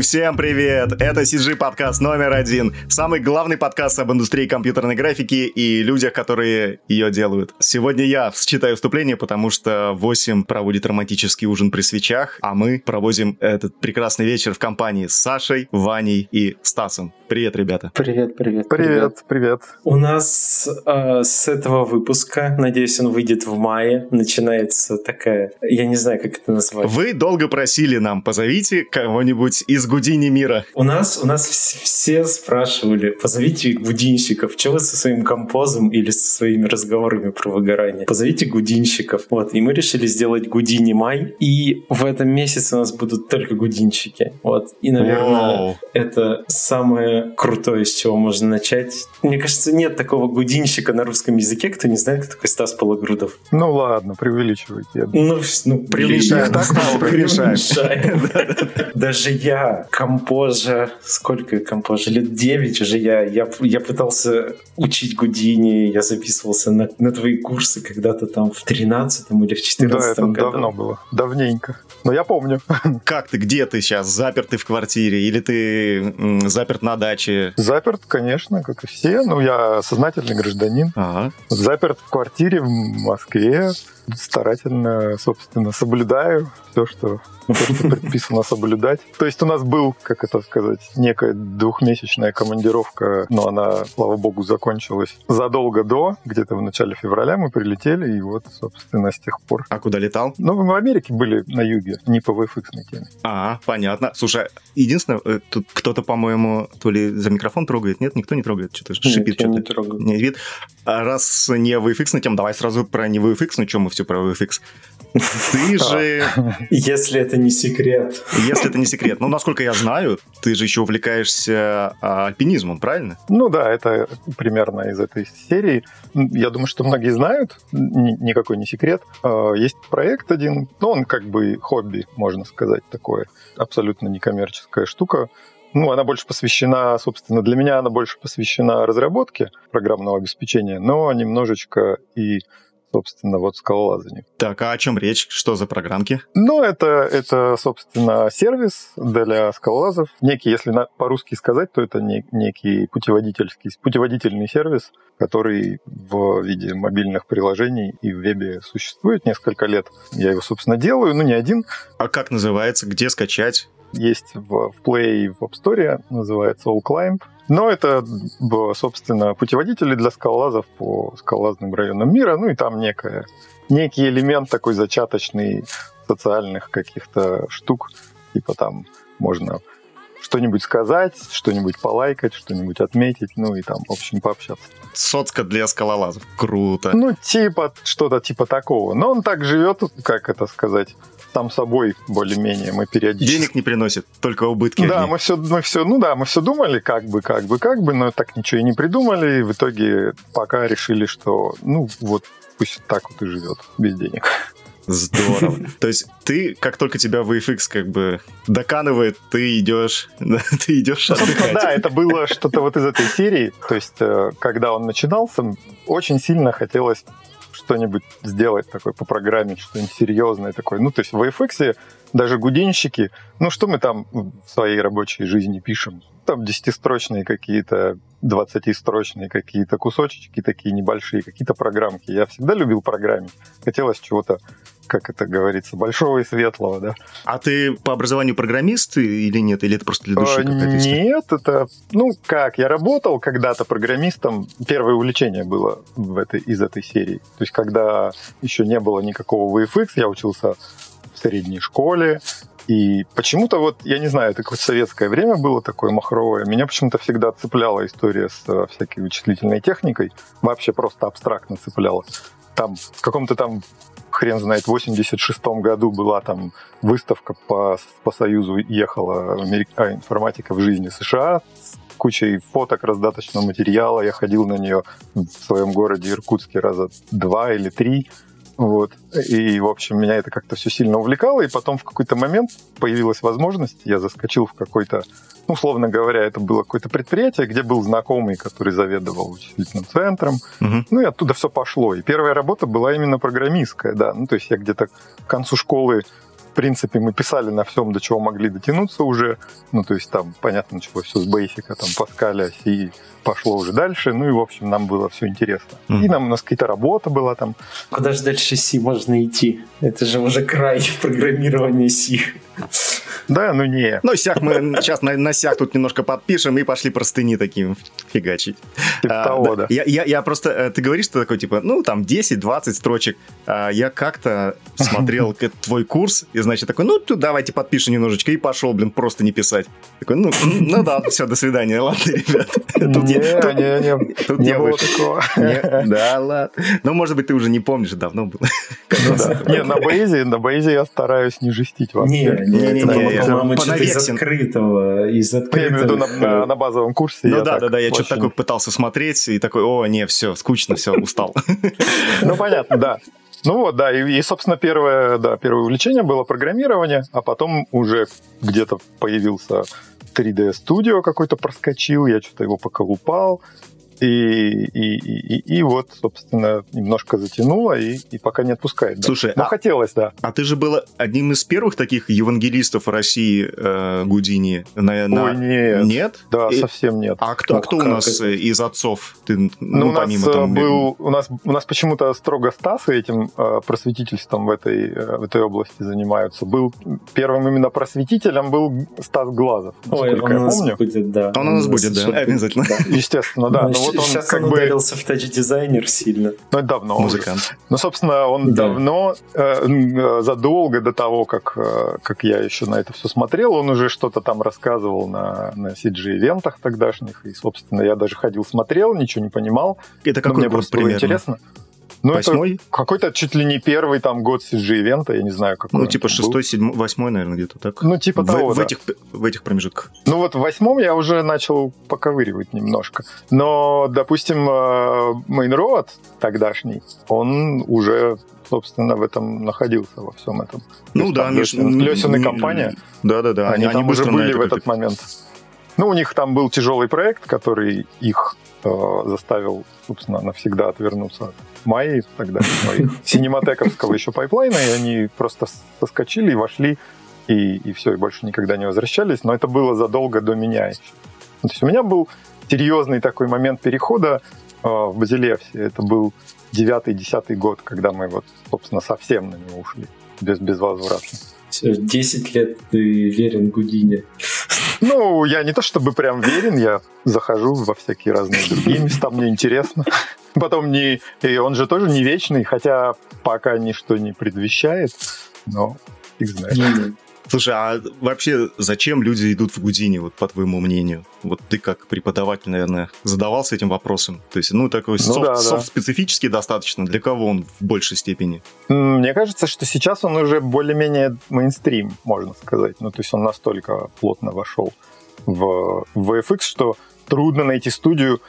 всем привет! Это CG подкаст номер один. Самый главный подкаст об индустрии компьютерной графики и людях, которые ее делают. Сегодня я считаю вступление, потому что 8 проводит романтический ужин при свечах, а мы проводим этот прекрасный вечер в компании с Сашей, Ваней и Стасом. Привет, ребята. Привет, привет. Привет, привет. У нас э, с этого выпуска, надеюсь, он выйдет в мае, начинается такая, я не знаю, как это назвать. Вы долго просили нам, позовите кого-нибудь из Гудини мира. У нас, у нас все спрашивали, позовите гудинщиков, что вы со своим композом или со своими разговорами про выгорание? Позовите гудинщиков. Вот, и мы решили сделать Гудини май, и в этом месяце у нас будут только гудинщики. Вот, и, наверное, Воу. это самое крутое, с чего можно начать. Мне кажется, нет такого гудинщика на русском языке, кто не знает, кто такой Стас Пологрудов. Ну ладно, преувеличивайте. Ну, ну преувеличиваем. Даже я, композа, сколько композа, лет 9 уже я, я, я пытался учить Гудини, я записывался на, на твои курсы когда-то там в 13 или в 14 Да, это году. давно было, давненько. Но я помню. Как ты, где ты сейчас? Запертый в квартире? Или ты заперт на даче? Заперт, конечно, как и все. Ну, я сознательный гражданин. Ага. Заперт в квартире в Москве. Старательно, собственно, соблюдаю все, что то, что предписано соблюдать. То есть у нас был, как это сказать, некая двухмесячная командировка, но она, слава богу, закончилась задолго до, где-то в начале февраля мы прилетели, и вот, собственно, с тех пор. А куда летал? Ну, мы в Америке были на юге, не по VFX на теме. А, понятно. Слушай, единственное, э, тут кто-то, по-моему, то ли за микрофон трогает, нет, никто не трогает, что-то шипит. что-то. не. Не вид. А раз не VFX на тему, давай сразу про не VFX, ну что мы все про VFX. Ты же... Если это не секрет. Если это не секрет. Ну, насколько я знаю, ты же еще увлекаешься а, альпинизмом, правильно? Ну да, это примерно из этой серии. Я думаю, что многие знают, никакой не секрет. А, есть проект один, ну он как бы хобби, можно сказать, такое. Абсолютно некоммерческая штука. Ну, она больше посвящена, собственно, для меня она больше посвящена разработке программного обеспечения, но немножечко и собственно, вот скалолазанию. Так, а о чем речь? Что за программки? Ну, это, это собственно, сервис для скалолазов. Некий, если на, по-русски сказать, то это не, некий путеводительский, путеводительный сервис, который в виде мобильных приложений и в вебе существует несколько лет. Я его, собственно, делаю, ну, не один. А как называется? Где скачать? Есть в, в Play и в App Store, называется All Climb. Но это, собственно, путеводители для скалолазов по скалолазным районам мира, ну и там некая, некий элемент такой зачаточный социальных каких-то штук, типа там можно что-нибудь сказать, что-нибудь полайкать, что-нибудь отметить, ну и там, в общем, пообщаться. Соцка для скалолазов. Круто. Ну, типа, что-то типа такого. Но он так живет, как это сказать, сам собой более-менее мы периодически... Денег не приносит, только убытки. Да, мы все, мы все, ну да, мы все думали, как бы, как бы, как бы, но так ничего и не придумали, и в итоге пока решили, что, ну, вот пусть так вот и живет, без денег. Здорово. То есть ты, как только тебя VFX как бы доканывает, ты идешь, ты идешь отдыхать. Да, это было что-то вот из этой серии. То есть, э, когда он начинался, очень сильно хотелось что-нибудь сделать такое по программе, что-нибудь серьезное такое. Ну, то есть в VFX даже гудинщики, ну, что мы там в своей рабочей жизни пишем? Там десятистрочные какие-то, двадцатистрочные какие-то кусочки такие небольшие, какие-то программки. Я всегда любил программить. Хотелось чего-то как это говорится, большого и светлого, да. А ты по образованию программист или нет? Или это просто для души какая-то Нет, это, ну как, я работал когда-то программистом. Первое увлечение было в этой, из этой серии. То есть, когда еще не было никакого VFX, я учился в средней школе, и почему-то вот, я не знаю, это какое-то советское время было такое махровое, меня почему-то всегда цепляла история с э, всякой вычислительной техникой, вообще просто абстрактно цепляла. Там в каком-то там хрен знает, в 86 году была там выставка по, по Союзу, ехала а, информатика в жизни США с кучей фоток, раздаточного материала. Я ходил на нее в своем городе Иркутске раза два или три. Вот. И, в общем, меня это как-то все сильно увлекало. И потом в какой-то момент появилась возможность, я заскочил в какой-то условно говоря, это было какое-то предприятие, где был знакомый, который заведовал вычислительным центром. Угу. Ну и оттуда все пошло. И первая работа была именно программистская, да. Ну, то есть я где-то к концу школы принципе, мы писали на всем, до чего могли дотянуться уже. Ну, то есть там, понятно, началось все с Basic, там, Паскаля, и пошло уже дальше. Ну и, в общем, нам было все интересно. Mm. И нам у нас какая-то работа была там. Куда же дальше C можно идти? Это же уже край программирования C. Да, ну не. Ну, сяк мы сейчас на, на сяк тут немножко подпишем и пошли простыни таким фигачить. Типа а, того, да. Я, я, я просто, э, ты говоришь, что такой, типа, ну, там, 10-20 строчек. А я как-то смотрел твой курс, и, значит, такой, ну, тут давайте подпишем немножечко, и пошел, блин, просто не писать. Такой, ну, ну да, все, до свидания, ладно, ребят. Не, не, не, тут не было такого. Да, ладно. Ну, может быть, ты уже не помнишь, давно было. Ну не, на Бейзе, на Бейзе я стараюсь не жестить вас. Не, не, не, не, по-моему, что-то из открытого, из открытого. Я имею в виду на базовом курсе. Ну да, да, да, я что-то такое пытался смотреть, и такой, о, не, все, скучно, все, устал. Ну, понятно, да. Ну вот, да, и, и, собственно, первое, да, первое увлечение было программирование, а потом уже где-то появился 3D Studio какой-то проскочил, я что-то его поколупал, и, и, и, и вот, собственно, немножко затянуло, и, и пока не отпускает. Да. Слушай, Но а, хотелось, да. А ты же был одним из первых таких евангелистов России э, Гудини. На, на... Ой, нет. Нет? Да, и... совсем нет. А кто, а кто у нас это? из отцов? Ты, ну, ну, у нас помимо, там... был, у нас, у нас почему-то строго Стасы этим э, просветительством в этой, э, в этой области занимаются. Был первым именно просветителем был Стас Глазов, Ой, он я помню. Будет, да. Он, он у нас будет, да, обязательно. Естественно, да. Ну, вот он Сейчас как он бы... ударился в тач-дизайнер сильно. Ну, давно. Музыкант. Уже. Ну, собственно, он да. давно, э, задолго до того, как, э, как я еще на это все смотрел, он уже что-то там рассказывал на, на CG-ивентах тогдашних. И, собственно, я даже ходил, смотрел, ничего не понимал. Это какой мне просто примерно? было интересно. Ну, Восьмой? это какой-то чуть ли не первый там год CG-ивента, я не знаю, какой Ну, типа шестой, седьмой, восьмой, наверное, где-то так. Ну, типа в, того, в, да. этих, в этих промежутках. Ну, вот в восьмом я уже начал поковыривать немножко. Но, допустим, э, Main Road тогдашний, он уже собственно, в этом находился, во всем этом. Ну да, Лесин, Лесин и компания. Да-да-да. Они, они там уже были в этот момент. Ну, у них там был тяжелый проект, который их э, заставил, собственно, навсегда отвернуться от Майи тогда, синематековского еще пайплайна, и они просто соскочили и вошли, и, и все, и больше никогда не возвращались, но это было задолго до меня еще. То есть у меня был серьезный такой момент перехода э, в Базилевсе. Это был девятый-десятый год, когда мы вот, собственно, совсем на него ушли, без, безвозвратно. Все, 10 лет ты верен Гудине. Ну, я не то чтобы прям верен, я захожу во всякие разные другие места, мне интересно. Потом не... И он же тоже не вечный, хотя пока ничто не предвещает, но фиг знает. Слушай, а вообще зачем люди идут в Гудини, вот по твоему мнению? Вот ты как преподаватель, наверное, задавался этим вопросом? То есть, ну, такой ну, софт, да, софт специфический достаточно. Для кого он в большей степени? Мне кажется, что сейчас он уже более-менее мейнстрим, можно сказать. Ну, то есть он настолько плотно вошел в, VFX, что трудно найти студию,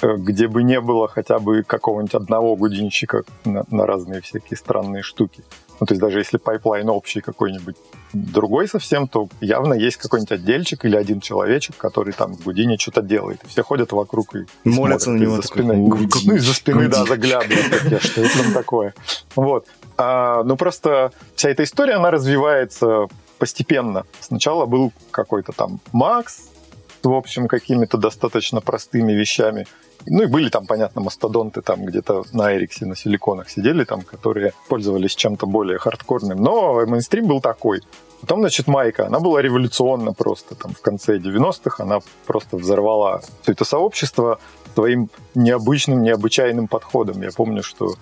где бы не было хотя бы какого-нибудь одного гудинщика на, на разные всякие странные штуки. Ну, то есть даже если пайплайн общий какой-нибудь другой совсем, то явно есть какой-нибудь отдельчик или один человечек, который там в Гудине что-то делает. И все ходят вокруг и молятся на него из-за спины. Ну, из-за спины, да, заглядывают. Что это там такое? Вот. А, ну, просто вся эта история, она развивается постепенно. Сначала был какой-то там Макс, в общем, какими-то достаточно простыми вещами. Ну и были там, понятно, мастодонты там где-то на Эриксе, на силиконах сидели там, которые пользовались чем-то более хардкорным. Но мейнстрим был такой. Потом, значит, Майка, она была революционна просто. Там в конце 90-х она просто взорвала все это сообщество своим необычным, необычайным подходом. Я помню, что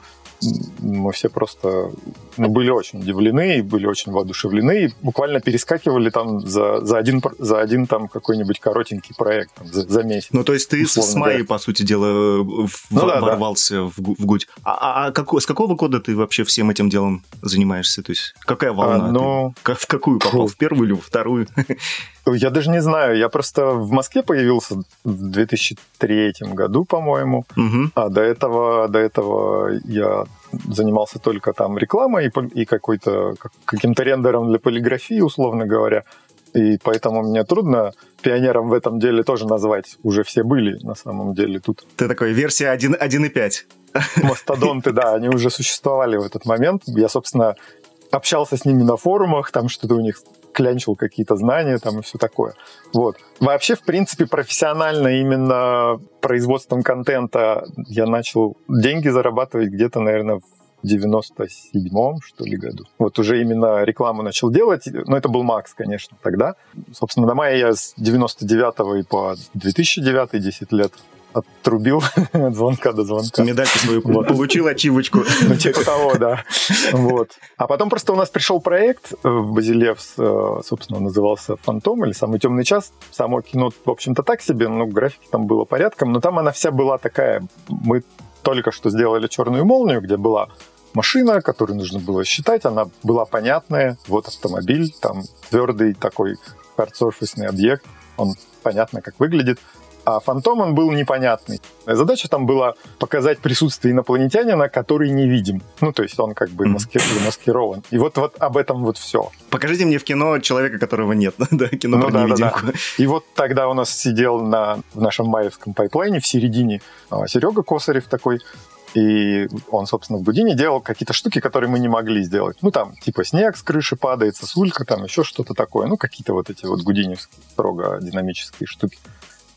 мы все просто ну, были очень удивлены и были очень воодушевлены и буквально перескакивали там за, за, один, за один там какой-нибудь коротенький проект там, за, за месяц. Ну, то есть ты с Майей, по сути дела, в, ну, да, ворвался да. В, в Гуть. А, а, а какой, с какого года ты вообще всем этим делом занимаешься? То есть какая волна? А, ну... ты, в какую попал? В первую или во вторую? Я даже не знаю. Я просто в Москве появился в 2003 году, по-моему. Угу. А до этого, до этого я занимался только там рекламой и, и какой-то каким-то рендером для полиграфии, условно говоря. И поэтому мне трудно пионером в этом деле тоже назвать. Уже все были на самом деле тут. Ты такой, версия 1.5. Мастодонты, да, они уже существовали в этот момент. Я, собственно, общался с ними на форумах, там что-то у них клянчил какие-то знания там и все такое. Вот. Вообще, в принципе, профессионально именно производством контента я начал деньги зарабатывать где-то, наверное, в 97-м, что ли, году. Вот уже именно рекламу начал делать. Но это был Макс, конечно, тогда. Собственно, на мае я с 99 и по 2009 10 лет отрубил от звонка до звонка. Медальку свою получил, ачивочку. Ну, типа того, да. Вот. А потом просто у нас пришел проект в Базилевс, э, собственно, назывался «Фантом» или «Самый темный час». Само кино, в общем-то, так себе, ну, графики там было порядком, но там она вся была такая... Мы только что сделали «Черную молнию», где была машина, которую нужно было считать, она была понятная. Вот автомобиль, там твердый такой хардсорфисный объект, он понятно, как выглядит. А фантом, он был непонятный. Задача там была показать присутствие инопланетянина, который невидим. Ну, то есть он как бы маски... замаскирован. И вот, вот об этом вот все. Покажите мне в кино человека, которого нет. да, кино ну, про да, невидимку. Да, да. И вот тогда у нас сидел на, в нашем маевском пайплайне в середине а, Серега Косарев такой, и он, собственно, в Гудине делал какие-то штуки, которые мы не могли сделать. Ну, там, типа снег с крыши падает, сосулька, там еще что-то такое. Ну, какие-то вот эти вот гудиневские строго динамические штуки.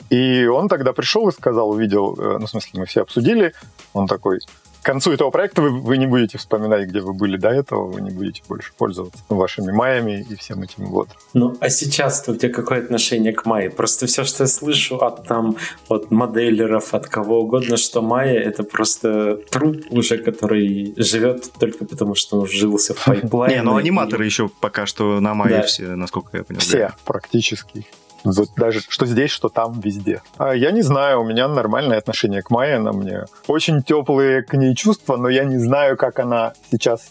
И он тогда пришел и сказал, увидел, э, ну, в смысле, мы все обсудили, он такой, к концу этого проекта вы, вы не будете вспоминать, где вы были до этого, вы не будете больше пользоваться вашими майями и всем этим вот. Ну, а сейчас-то у тебя какое отношение к майе? Просто все, что я слышу от там, от моделеров, от кого угодно, что Maya — это просто труп уже, который живет только потому, что он вжился в пайплайн. Не, ну аниматоры еще пока что на майе все, насколько я понял. Все, практически. Вот даже что здесь, что там, везде. А я не знаю, у меня нормальное отношение к Майе, она мне очень теплые к ней чувства, но я не знаю, как она сейчас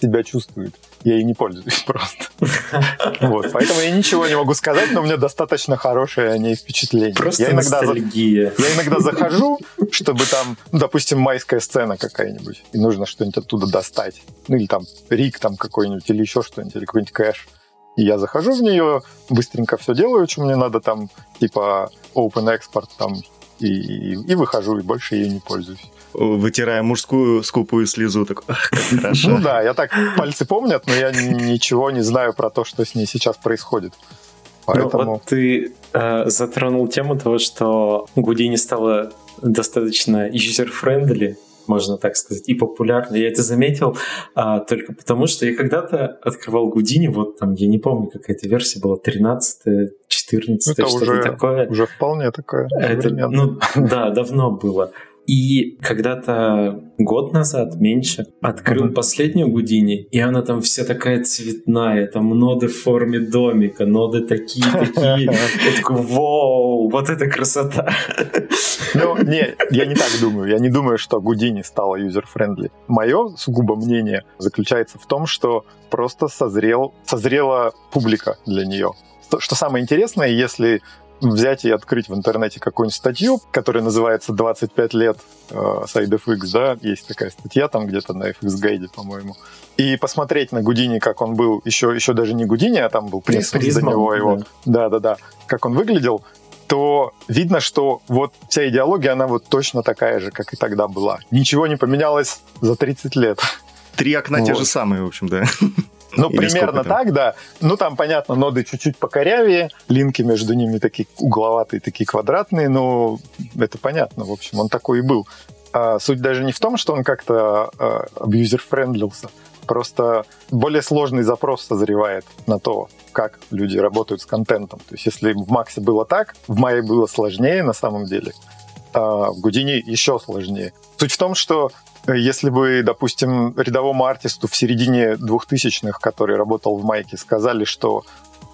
себя чувствует. Я ей не пользуюсь просто. Вот, поэтому я ничего не могу сказать, но у меня достаточно хорошее о ней впечатление. Просто я иногда, ностальгия. Я иногда захожу, чтобы там, ну, допустим, майская сцена какая-нибудь, и нужно что-нибудь оттуда достать. Ну, или там рик там какой-нибудь, или еще что-нибудь, или какой-нибудь кэш. И я захожу в нее, быстренько все делаю, что мне надо там, типа open export там, и, и, выхожу, и больше ей не пользуюсь. Вытирая мужскую скупую слезу, так ах, как хорошо. Ну да, я так пальцы помнят, но я ничего не знаю про то, что с ней сейчас происходит. Ну, Поэтому... Ну, вот ты э, затронул тему того, что Гудини стала достаточно user-friendly, можно так сказать, и популярно. Я это заметил а, только потому, что я когда-то открывал Гудини, вот там, я не помню, какая это версия была, 13 14 что-то такое. Уже вполне такое. Это, ну, да, давно было. И когда-то год назад, меньше, открыл uh-huh. последнюю Гудини, и она там вся такая цветная, там ноды в форме домика, ноды такие, такие. Я такой, вау, вот это красота. Ну, не, я не так думаю. Я не думаю, что Гудини стала user-friendly. Мое сугубо мнение заключается в том, что просто созрел, созрела публика для нее. Что самое интересное, если взять и открыть в интернете какую-нибудь статью, которая называется «25 лет э, SideFX», да, есть такая статья там где-то на fxguide, по-моему, и посмотреть на Гудини, как он был, еще, еще даже не Гудини, а там был Prism до него его, да-да-да, как он выглядел, то видно, что вот вся идеология, она вот точно такая же, как и тогда была. Ничего не поменялось за 30 лет. Три окна вот. те же самые, в общем, да. Ну, Или примерно так, да. Ну, там, понятно, ноды чуть-чуть покорявее, линки между ними такие угловатые, такие квадратные, но это понятно, в общем, он такой и был. А суть даже не в том, что он как-то а, абьюзер-френдлился, просто более сложный запрос созревает на то, как люди работают с контентом. То есть если в Максе было так, в Мае было сложнее на самом деле, а в Гудине еще сложнее. Суть в том, что если бы, допустим, рядовому артисту в середине 2000-х, который работал в Майке, сказали, что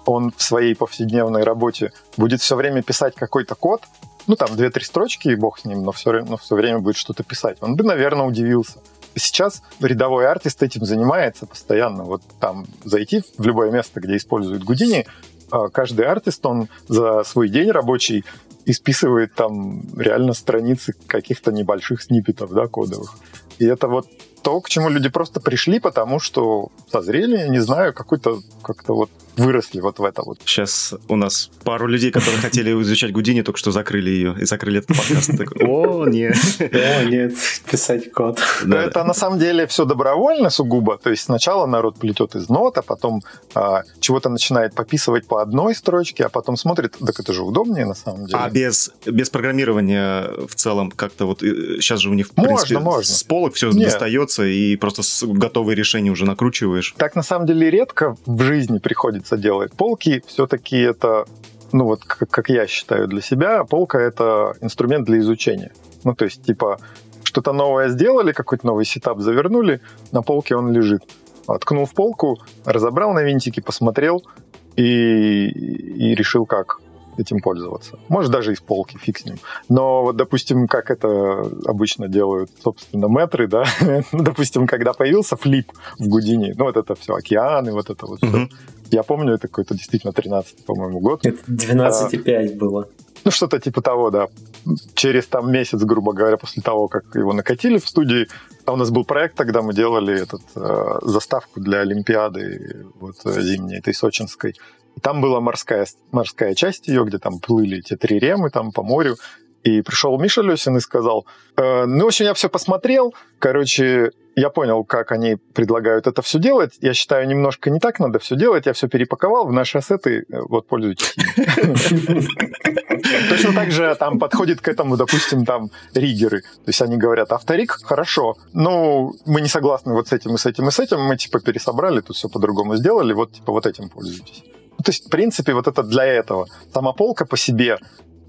он в своей повседневной работе будет все время писать какой-то код, ну, там, две-три строчки, и бог с ним, но все, но все время будет что-то писать, он бы, наверное, удивился. Сейчас рядовой артист этим занимается постоянно. Вот там зайти в любое место, где используют Гудини, а каждый артист, он за свой день рабочий исписывает там реально страницы каких-то небольших сниппетов, да, кодовых. И это вот то, к чему люди просто пришли, потому что созрели, не знаю, какой-то как-то вот выросли вот в это вот. Сейчас у нас пару людей, которые хотели изучать Гудини, только что закрыли ее и закрыли этот подкаст. О, нет. О, нет, писать код. Это на самом деле все добровольно сугубо. То есть сначала народ плетет из нота, потом а, чего-то начинает пописывать по одной строчке, а потом смотрит, так это же удобнее на самом деле. А без, без программирования в целом как-то вот сейчас же у них, в можно, принципе, можно. с полок все Нет. достается, и просто готовые решения уже накручиваешь. Так на самом деле редко в жизни приходится делать. Полки все-таки это ну вот как, как я считаю для себя, полка это инструмент для изучения. Ну то есть типа что-то новое сделали, какой-то новый сетап завернули, на полке он лежит. Ткнул в полку, разобрал на винтики, посмотрел и, и решил, как этим пользоваться. Может, даже из полки, фиг с ним. Но вот, допустим, как это обычно делают, собственно, метры, да, допустим, когда появился FLIP в Гудине, ну, вот это все, океаны, вот это вот все. Я помню, это какой-то действительно 13 по-моему, год. Это 12,5 а, было. Ну, что-то типа того, да. Через там месяц, грубо говоря, после того, как его накатили в студии, а у нас был проект, тогда мы делали этот, э, заставку для Олимпиады вот, э, зимней, этой сочинской. И там была морская, морская часть ее, где там плыли эти три ремы там по морю. И пришел Миша Лесин и сказал, э, ну, в общем, я все посмотрел, короче, я понял, как они предлагают это все делать. Я считаю, немножко не так надо все делать. Я все перепаковал в наши ассеты. Э, вот, пользуйтесь. Точно так же там подходит к этому, допустим, там ригеры. То есть они говорят, авторик, хорошо, ну, мы не согласны вот с этим и с этим и с этим, мы типа пересобрали, тут все по-другому сделали, вот типа вот этим пользуйтесь. То есть, в принципе, вот это для этого. Сама полка по себе,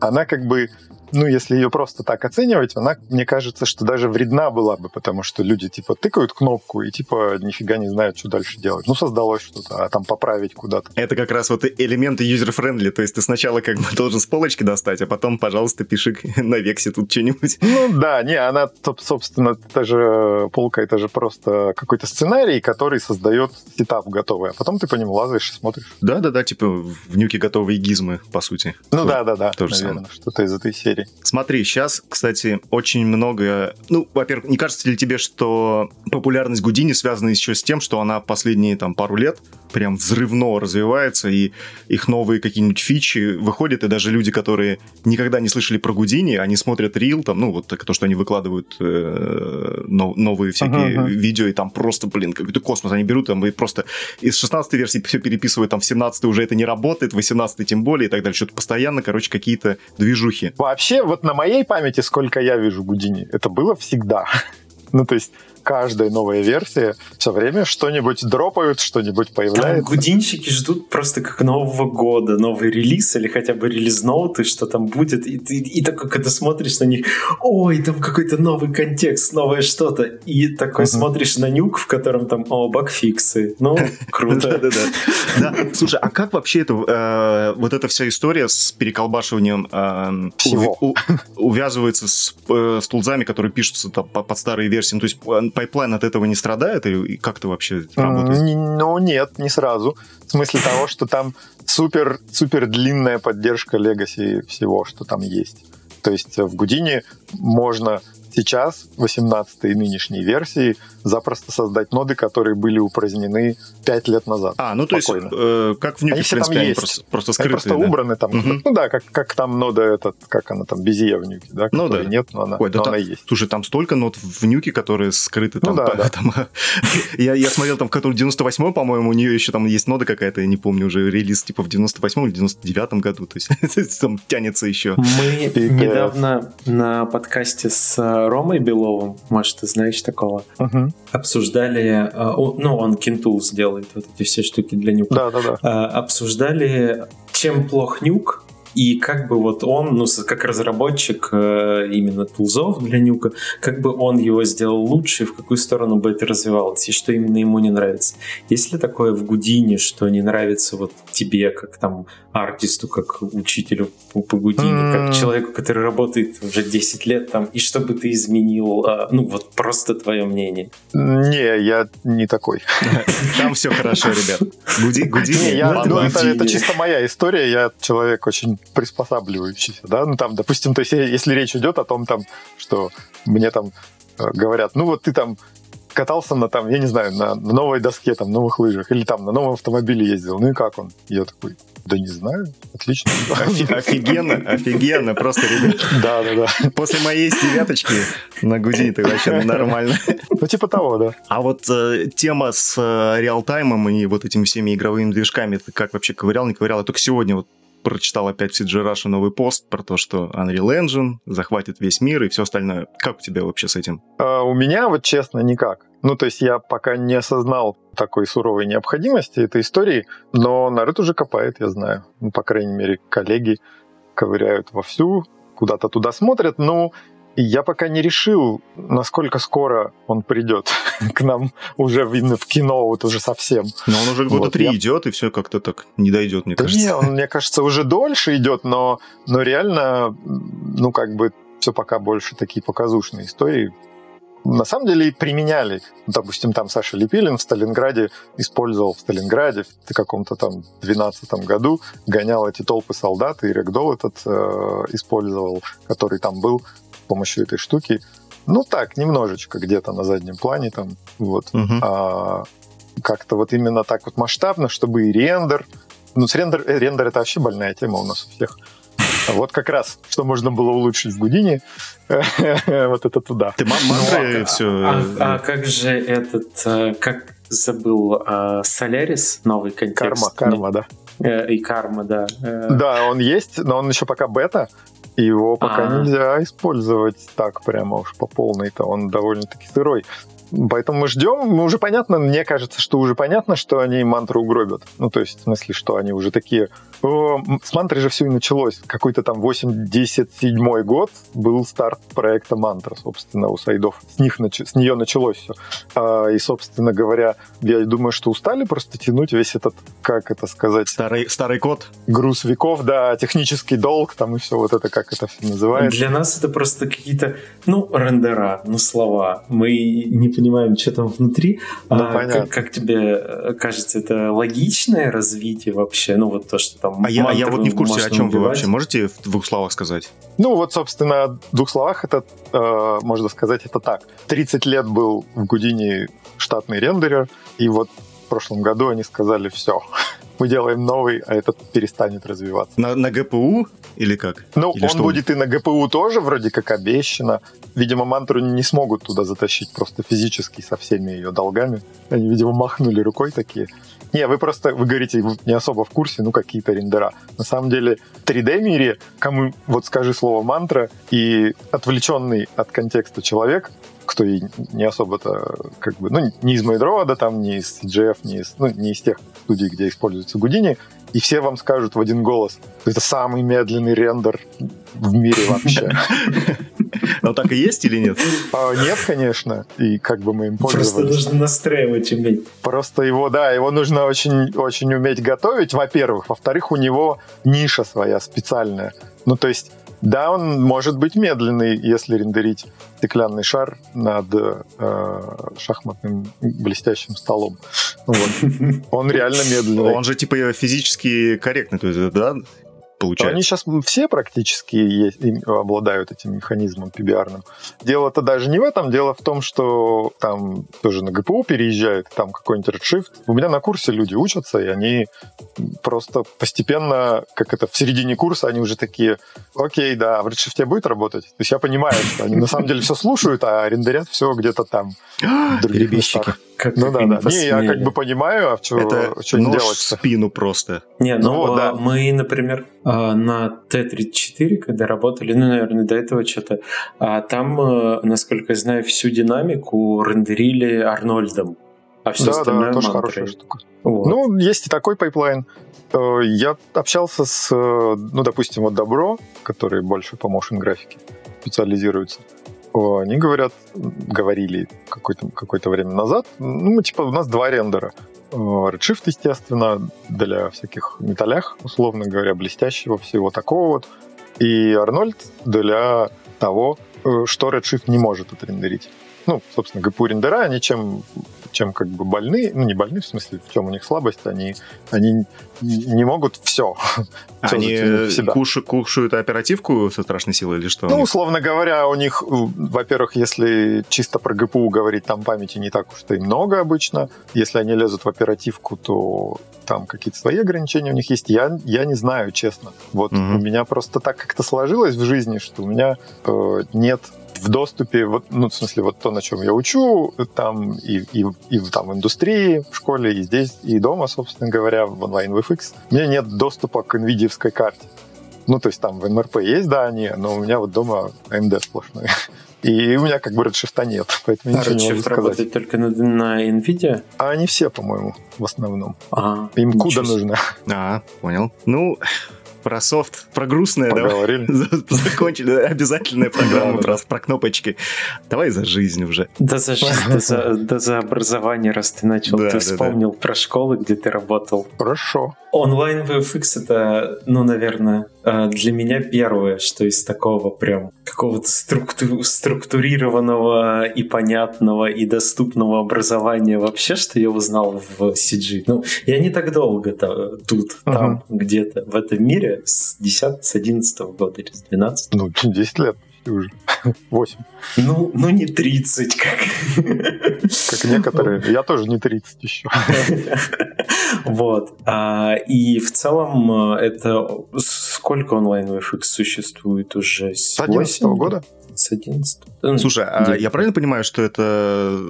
она как бы ну, если ее просто так оценивать, она, мне кажется, что даже вредна была бы, потому что люди, типа, тыкают кнопку и, типа, нифига не знают, что дальше делать. Ну, создалось что-то, а там поправить куда-то. Это как раз вот элементы user-friendly, то есть ты сначала как бы должен с полочки достать, а потом, пожалуйста, пиши на вексе тут что-нибудь. Ну, да, не, она, собственно, это же полка, это же просто какой-то сценарий, который создает сетап готовый, а потом ты по нему лазаешь и смотришь. Да-да-да, типа в нюке готовые гизмы, по сути. Ну, да-да-да, наверное, что-то из этой серии серии. Смотри, сейчас, кстати, очень много... Ну, во-первых, не кажется ли тебе, что популярность Гудини связана еще с тем, что она последние там пару лет прям взрывно развивается, и их новые какие-нибудь фичи выходят, и даже люди, которые никогда не слышали про Гудини, они смотрят рил, там, ну, вот то, что они выкладывают э, новые всякие uh-huh, видео, и там просто, блин, какой-то космос они берут, там, и просто из 16 версии все переписывают, там, в 17 уже это не работает, в 18 тем более, и так далее, что-то постоянно, короче, какие-то движухи. Вообще, вот на моей памяти, сколько я вижу Гудини, это было всегда. ну, то есть каждая новая версия все время что-нибудь дропают, что-нибудь появляется. Там гудинщики ждут просто как Нового года, новый релиз или хотя бы релиз-ноуты, что там будет. И, и, и так, когда смотришь на них, ой, там какой-то новый контекст, новое что-то. И такой uh-huh. смотришь на нюк, в котором там, о, багфиксы. Ну, круто. Да, Слушай, а как вообще это, э, вот эта вся история с переколбашиванием э, увязывается э, с тулзами, которые пишутся под старые версии? Ну, то есть пайплайн от этого не страдает? И как это вообще работает? Ну, нет, не сразу. В смысле того, что там супер, супер длинная поддержка legacy всего, что там есть. То есть в Гудине можно сейчас, 18-й нынешней версии, запросто создать ноды, которые были упразднены 5 лет назад. А, ну спокойно. то есть, э, как в Nuke, они в принципе, там они есть. просто, просто скрытые, Они просто да? убраны там. Угу. Ну да, как, как там нода этот, как она там, Безия в Нюке, да? Ну да. Нет, но она, Ой, да но там, она есть. Слушай, там столько нот в Нюке, которые скрыты. Там, ну да, да. Там, я, я смотрел, там в котором 98 по-моему, у нее еще там есть нода какая-то, я не помню, уже релиз типа в 98 или 99 году, то есть там тянется еще. Мы недавно на подкасте с Ромой Беловым, может, ты знаешь такого, угу. обсуждали, э, ну, он Kintools делает вот эти все штуки для нюка. Да, да, да. Обсуждали, чем плох нюк, и как бы вот он, ну, как разработчик э, именно тулзов для нюка, как бы он его сделал лучше, и в какую сторону бы это развивалось, и что именно ему не нравится. Есть ли такое в Гудине, что не нравится вот тебе, как там артисту, как учителю по Гудине, mm. как человеку, который работает уже 10 лет там, и что бы ты изменил, а, ну, вот просто твое мнение? Не, я не такой. Там все хорошо, ребят. Гуди, Гудини. Ну, это чисто моя история, я человек очень приспосабливающийся, да, ну там, допустим, то есть если речь идет о том, там, что мне там э, говорят, ну вот ты там катался на там, я не знаю, на, на новой доске, там, новых лыжах, или там на новом автомобиле ездил. Ну и как он? Я такой, да не знаю, отлично. Офигенно, офигенно, просто, ребят. Да, да, да. После моей девяточки на Гудини ты вообще нормально. Ну, типа того, да. А вот э, тема с э, реалтаймом и вот этими всеми игровыми движками, ты как вообще ковырял, не ковырял? Я только сегодня вот прочитал опять в CG Russia новый пост про то, что Unreal Engine захватит весь мир и все остальное. Как у тебя вообще с этим? А, у меня, вот честно, никак. Ну, то есть я пока не осознал такой суровой необходимости этой истории, но народ уже копает, я знаю. Ну, по крайней мере, коллеги ковыряют вовсю, куда-то туда смотрят. Ну, я пока не решил, насколько скоро он придет к нам уже в, в кино, вот уже совсем. Но он уже года вот, три я... идет, и все как-то так не дойдет, мне кажется. Не, он, мне кажется, уже дольше идет, но, но реально, ну, как бы все пока больше такие показушные истории. На самом деле применяли. Допустим, там Саша Лепилин в Сталинграде использовал в Сталинграде в каком-то там 12 году, гонял эти толпы солдат, и Регдол этот э, использовал, который там был помощью этой штуки. Ну так, немножечко где-то на заднем плане там, вот. Угу. А, как-то вот именно так вот масштабно, чтобы и рендер. Ну, с рендер, э, рендер это вообще больная тема у нас у всех. Вот как раз, что можно было улучшить в Гудине, вот это туда. Ты мантры ну, все... А, а как же этот, э, как забыл, Солярис, новый контекст? Карма, карма, да. Э, и карма, да. Да, он есть, но он еще пока бета, его пока А-а-а. нельзя использовать так прямо уж по полной-то, он довольно-таки сырой. Поэтому мы ждем. Мы уже понятно, мне кажется, что уже понятно, что они мантру угробят. Ну, то есть, в смысле, что они уже такие... О, с мантры же все и началось. Какой-то там 87 год был старт проекта Мантра, собственно, у сайдов. С, них, с нее началось все. А, и, собственно говоря, я думаю, что устали просто тянуть весь этот, как это сказать... Старый, старый код? Груз веков, да, технический долг там и все вот это, как это все называется. Для нас это просто какие-то, ну, рендера, ну, слова. Мы не понимаем, что там внутри. Ну, а как, как тебе э, кажется, это логичное развитие вообще? Ну, вот то, что там... А я, а я вот не в курсе, о чем вы вообще можете в двух словах сказать? Ну, вот, собственно, в двух словах это, э, можно сказать, это так. 30 лет был в Гудине штатный рендерер, и вот в прошлом году они сказали, все, мы делаем новый, а этот перестанет развиваться. На, на ГПУ или как? Ну, или он что? будет и на ГПУ тоже, вроде как обещано. Видимо, мантру не смогут туда затащить просто физически со всеми ее долгами. Они, видимо, махнули рукой такие. Не, вы просто, вы говорите, вы не особо в курсе, ну, какие-то рендера. На самом деле, в 3D-мире, кому, вот скажи слово мантра, и отвлеченный от контекста человек кто и не особо-то, как бы, ну, не из Майдрода, там, не из CGF, не из, ну, не из тех студий, где используется Гудини, и все вам скажут в один голос, это самый медленный рендер в мире вообще. Но так и есть или нет? А, нет, конечно. И как бы мы им пользовались. Просто нужно настраивать уметь. Просто его, да, его нужно очень, очень уметь готовить, во-первых. Во-вторых, у него ниша своя специальная. Ну, то есть да, он может быть медленный, если рендерить стеклянный шар над э, шахматным блестящим столом. Вот. Он реально медленный. Он же типа физически корректный, то есть, да? Получается. Они сейчас все практически есть, обладают этим механизмом PBR. Дело-то даже не в этом, дело в том, что там тоже на ГПУ переезжает, там какой-нибудь Redshift. У меня на курсе люди учатся, и они просто постепенно, как это, в середине курса они уже такие, окей, да, в Redshift будет работать? То есть я понимаю, что они на самом деле все слушают, а рендерят все где-то там. Перебежчики. Как, ну да, да. Не, я как бы понимаю, а что, Это что нож делать? в спину просто. Не, ну, ну да. мы, например, а, на Т-34, когда работали, ну, наверное, до этого что-то, а там, э, насколько я знаю, всю динамику рендерили Арнольдом. А все да, остальное да, тоже мантрой. хорошая штука. Вот. Ну, есть и такой пайплайн. Э, я общался с, э, ну, допустим, вот Добро, который больше по motion графике специализируется. Они говорят, говорили какое-то какое время назад, ну, типа, у нас два рендера. Redshift, естественно, для всяких металлях, условно говоря, блестящего всего такого вот. И Арнольд для того, э, что Redshift не может отрендерить. Ну, собственно, GPU рендера, они чем чем как бы больные, ну не больные, в смысле, в чем у них слабость, они, они не могут все. Они кушают, кушают оперативку со страшной силой или что? Ну, условно говоря, у них, во-первых, если чисто про ГПУ говорить, там памяти не так уж и много обычно. Если они лезут в оперативку, то там какие-то свои ограничения у них есть. Я, я не знаю, честно. Вот угу. у меня просто так как-то сложилось в жизни, что у меня э, нет в доступе, вот, ну, в смысле, вот то, на чем я учу, там и, и, и там в индустрии, в школе, и здесь, и дома, собственно говоря, в онлайн VFX, у меня нет доступа к NVIDIA карте. Ну, то есть там в МРП есть, да, они, но у меня вот дома AMD сплошной. И у меня как бы Redshift нет, поэтому а ничего Redshift не могу сказать. работает только на, на NVIDIA? А они все, по-моему, в основном. Ага, Им куда нужно. А, понял. Ну, про софт, про грустное. Поговорили. Давай. Закончили. Обязательная программа про, про кнопочки. Давай за жизнь уже. Да за жизнь, да за, да за образование, раз ты начал. Да, ты да, вспомнил да. про школы, где ты работал. Хорошо. Онлайн VFX это, ну, наверное, э, для меня первое, что из такого прям какого-то структу- структурированного и понятного и доступного образования вообще, что я узнал в CG. Ну, я не так долго -то, тут, uh-huh. там, где-то в этом мире с 10 с 11 года или с 12 Ну, 10 лет уже. 8. Ну, ну не 30, как... Как некоторые. Я тоже не 30 еще. Вот. А, и в целом э, это... Сколько онлайн VFX существует уже? С 11 года? С 11 Слушай, а я правильно понимаю, что это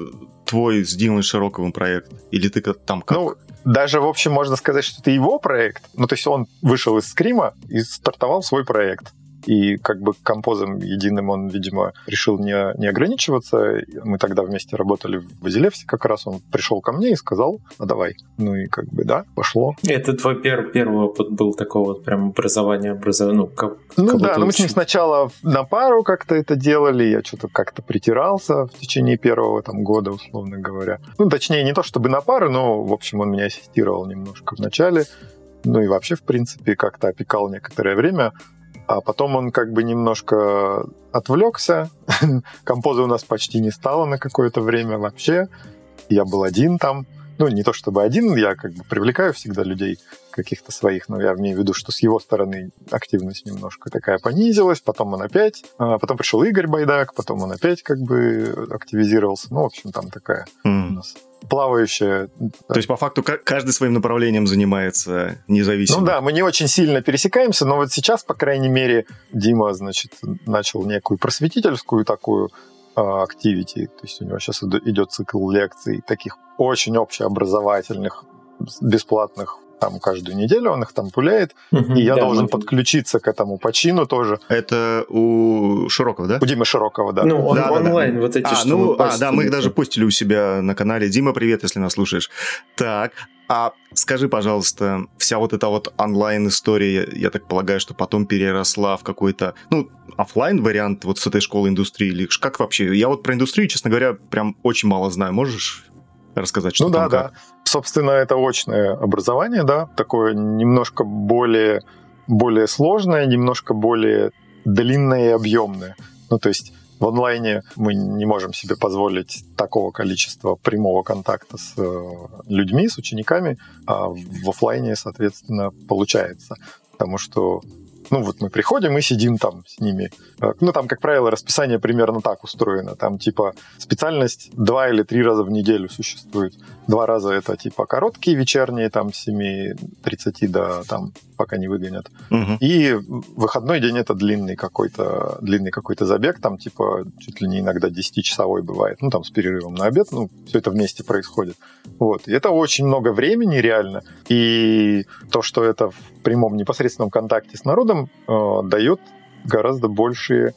твой с Димой Широковым проект? Или ты там как? Даже, в общем, можно сказать, что это его проект. Ну, то есть он вышел из скрима и стартовал свой проект. И как бы композом единым он, видимо, решил не, не ограничиваться. Мы тогда вместе работали в Базилевсе как раз. Он пришел ко мне и сказал, а давай. Ну и как бы да, пошло. Это твой первый, первый опыт был такого вот прям образования, образования, ну, как, ну да, но мы с ним сначала на пару как-то это делали, я что-то как-то притирался в течение первого там года, условно говоря. Ну, точнее, не то чтобы на пару, но, в общем, он меня ассистировал немножко в начале. Ну и вообще, в принципе, как-то опекал некоторое время. А потом он как бы немножко отвлекся. Композа у нас почти не стало на какое-то время вообще. Я был один там. Ну, не то чтобы один, я как бы привлекаю всегда людей каких-то своих, но я имею в виду, что с его стороны активность немножко такая понизилась, потом он опять, а потом пришел Игорь Байдак, потом он опять как бы активизировался. Ну, в общем, там такая mm. у нас плавающая. То есть, по факту, каждый своим направлением занимается независимо. Ну да, мы не очень сильно пересекаемся, но вот сейчас, по крайней мере, Дима, значит, начал некую просветительскую такую активити. То есть у него сейчас идет цикл лекций таких очень общеобразовательных, бесплатных там каждую неделю он их там пуляет, угу, и я да, должен мы... подключиться к этому почину тоже. Это у Широкого, да? У Димы Широкого, да. Ну, он да, онлайн, да, да. вот эти, а, что ну, а, да, мы их даже постили у себя на канале. Дима, привет, если нас слушаешь. Так, а скажи, пожалуйста, вся вот эта вот онлайн-история, я так полагаю, что потом переросла в какой-то, ну, офлайн вариант вот с этой школы индустрии или как вообще? Я вот про индустрию, честно говоря, прям очень мало знаю. Можешь рассказать, что ну, там да, как? да. Собственно, это очное образование, да, такое немножко более, более сложное, немножко более длинное и объемное. Ну, то есть в онлайне мы не можем себе позволить такого количества прямого контакта с э, людьми, с учениками, а в офлайне, соответственно, получается. Потому что ну вот мы приходим и сидим там с ними. Э, ну там, как правило, расписание примерно так устроено. Там типа специальность два или три раза в неделю существует. Два раза это типа короткие вечерние, там с 7.30 до там пока не выгонят. Угу. И выходной день это длинный какой-то длинный какой-то забег, там типа чуть ли не иногда 10-часовой бывает, ну там с перерывом на обед, ну все это вместе происходит. Вот. И это очень много времени реально. И то, что это в прямом непосредственном контакте с народом, э, дает гораздо большие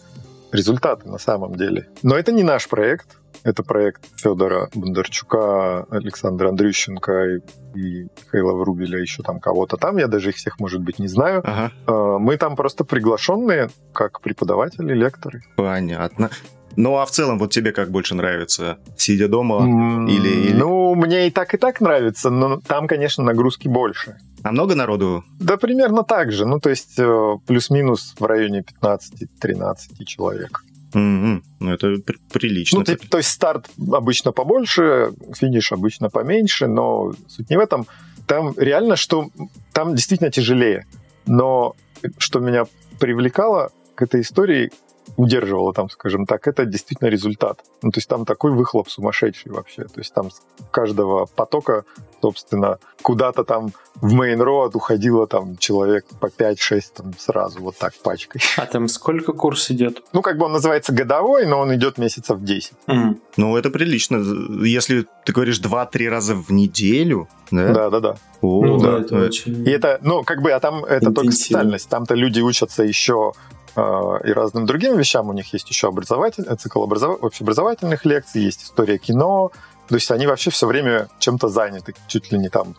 результаты на самом деле. Но это не наш проект. Это проект Федора Бондарчука, Александра Андрющенко и, и Михаила Врубеля, еще там кого-то там. Я даже их всех, может быть, не знаю. Ага. Э, мы там просто приглашенные как преподаватели, лекторы. Понятно. Ну, а в целом, вот тебе как больше нравится? Сидя дома mm, или, или... Ну, мне и так, и так нравится, но там, конечно, нагрузки больше. А много народу? Да, примерно так же. Ну, то есть, э, плюс-минус в районе 15-13 человек. Mm-hmm. Ну, это при- прилично. Ну, типа, то есть старт обычно побольше, финиш обычно поменьше, но суть не в этом. Там реально, что там действительно тяжелее. Но что меня привлекало к этой истории, удерживало там, скажем так, это действительно результат. Ну, то есть там такой выхлоп сумасшедший вообще. То есть там с каждого потока, собственно, куда-то там в main road уходило там человек по 5-6 там сразу вот так пачкой. А там сколько курс идет? Ну, как бы он называется годовой, но он идет месяцев 10. Mm. Ну, это прилично. Если ты говоришь 2-3 раза в неделю, да? Да, да, да. О, Ну да, да, это очень... И это, ну, как бы, а там это только Интенсивно. специальность. Там-то люди учатся еще и разным другим вещам. У них есть еще образователь, э, цикл образов... общеобразовательных лекций, есть история кино. То есть они вообще все время чем-то заняты, чуть ли не там,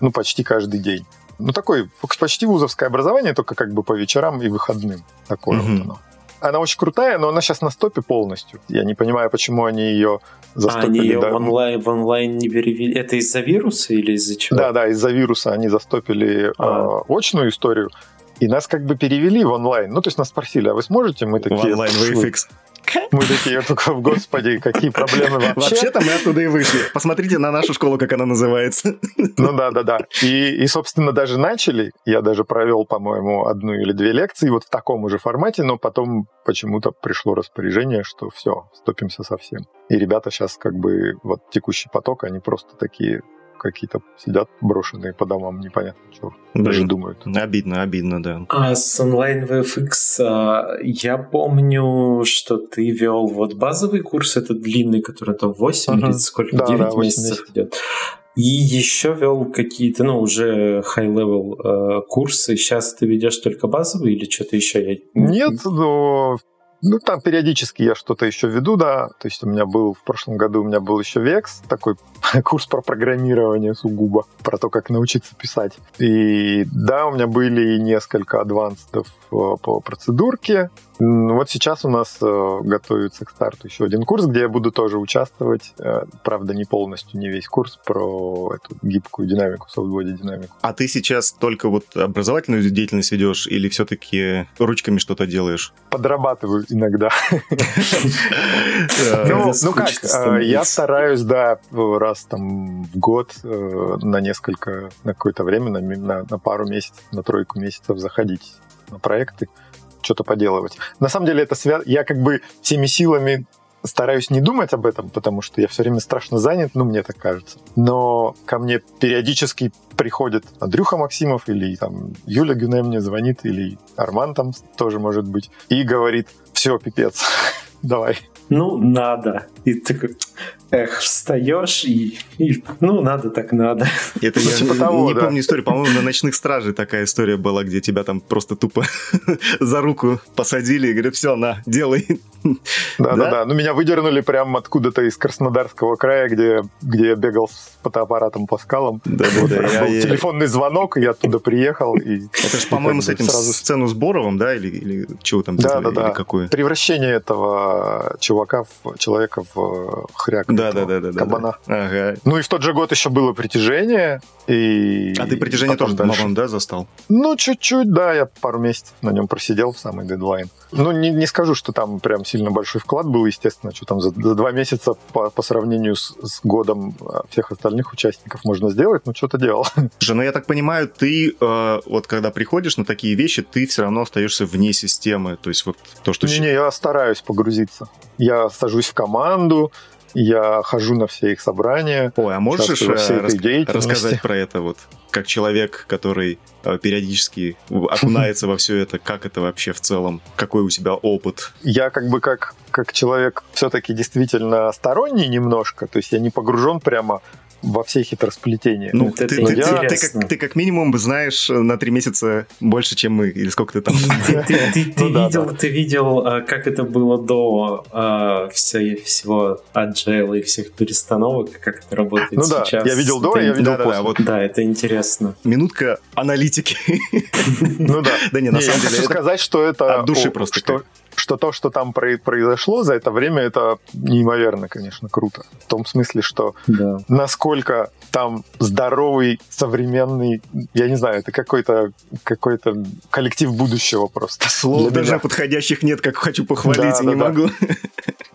ну, почти каждый день. Ну, такое почти вузовское образование, только как бы по вечерам и выходным. Такое Мгм. вот оно. Она очень крутая, но она сейчас на стопе полностью. Я не понимаю, почему они ее А застопили. они ее да. в онлайн, в онлайн не перевели. Это из-за вируса или из-за чего? Да, да, из-за вируса они застопили А. э, очную историю, и нас как бы перевели в онлайн. Ну, то есть нас спросили, а вы сможете? Мы В такие... онлайн VFX. Мы такие, только, господи, какие проблемы вообще. Вообще-то мы оттуда и вышли. Посмотрите на нашу школу, как она называется. Ну да, да, да. И, и, собственно, даже начали. Я даже провел, по-моему, одну или две лекции вот в таком же формате, но потом почему-то пришло распоряжение, что все, стопимся совсем. И ребята сейчас как бы вот текущий поток, они просто такие какие-то сидят брошенные по домам, непонятно что. Даже думают. Обидно, обидно, да. А с онлайн VFX а, я помню, что ты вел вот базовый курс, этот длинный, который там 8 Мгм. или сколько, Да, 9 да, 8 месяцев месяцев. идет. И еще вел какие-то, ну, уже high-level э, курсы. Сейчас ты ведешь только базовый или что-то еще? Я... Нет, но ну, там периодически я что-то еще веду, да. То есть у меня был в прошлом году у меня был еще Vex, такой курс про программирование сугубо, про то, как научиться писать. И да, у меня были несколько адвансов э, по процедурке. Вот сейчас у нас э, готовится к старту еще один курс, где я буду тоже участвовать. Э, Правда, не полностью, не весь курс про эту гибкую динамику, софтбоди динамику. А ты сейчас только вот образовательную деятельность ведешь или все-таки ручками что-то делаешь? Подрабатываю иногда. Ну, ну как, э, я стараюсь, да, раз там в год на несколько, на какое-то время, на пару месяцев, на тройку месяцев заходить на проекты, что-то поделывать. На самом деле это связано... Я как бы всеми силами стараюсь не думать об этом, потому что я все время страшно занят, ну, мне так кажется. Но ко мне периодически приходит Андрюха Максимов или там Юля Гюне мне звонит, или Арман там тоже может быть, и говорит, все, пипец, давай. Ну, надо. И ты эх, встаешь и, и, ну, надо так надо. Это я типа не- того, не да. помню историю. По-моему, на «Ночных стражей» такая история была, где тебя там просто тупо за руку посадили и говорят, все, на, делай. Да? Да-да-да. Ну, меня выдернули прямо откуда-то из Краснодарского края, где, где я бегал с фотоаппаратом по скалам. Да-да-да. Прям я- был я- телефонный звонок, и я оттуда приехал. И Это же, по-моему, с этим сразу- сцену с Боровым, да, или, или чего там Да, да, да. или какую? превращение этого чувака, в, человека в хряк. Да, да, да, да, да. Кабана. Ага. Ну и в тот же год еще было притяжение. И А ты притяжение тоже, дальше. по-моему, да, застал? Ну, чуть-чуть, да, я пару месяцев на нем просидел в самый дедлайн. Ну, не, не скажу, что там прям сильно большой вклад был, естественно, что там за, за два месяца по, по сравнению с, с годом а, всех остальных участников можно сделать, но что-то делал. Слушай, ну я так понимаю, ты э, вот когда приходишь на такие вещи, ты все равно остаешься вне системы. То есть вот то, что... Не-не, я стараюсь погрузиться. Я сажусь в команду, я хожу на все их собрания. Ой, а можешь э, рас- рассказать про это вот? Как человек, который э, периодически окунается во все это, как это вообще в целом? Какой у тебя опыт? Я как бы как, как человек все-таки действительно сторонний немножко, то есть я не погружен прямо во все хитросплетения. Ну, Вот ты, это ты- ты- ты как, ты как минимум знаешь э, на три месяца больше, чем мы, или сколько ты там... Ты, видел, да. ты видел, как это было до всей- всего agile и всех перестановок, как это работает Ну да, сейчас. я видел до, я видел после. вот Да, это интересно. минутка аналитики. Ну да. Да не, на самом я деле, хочу сказать, что это... от души просто Что, то, что там произошло за это время, это неимоверно, конечно, круто. В том смысле, что да. насколько там здоровый, современный, я не знаю, это какой-то какой коллектив будущего просто. Слов даже меня. подходящих нет, как хочу похвалить, да, не да, могу.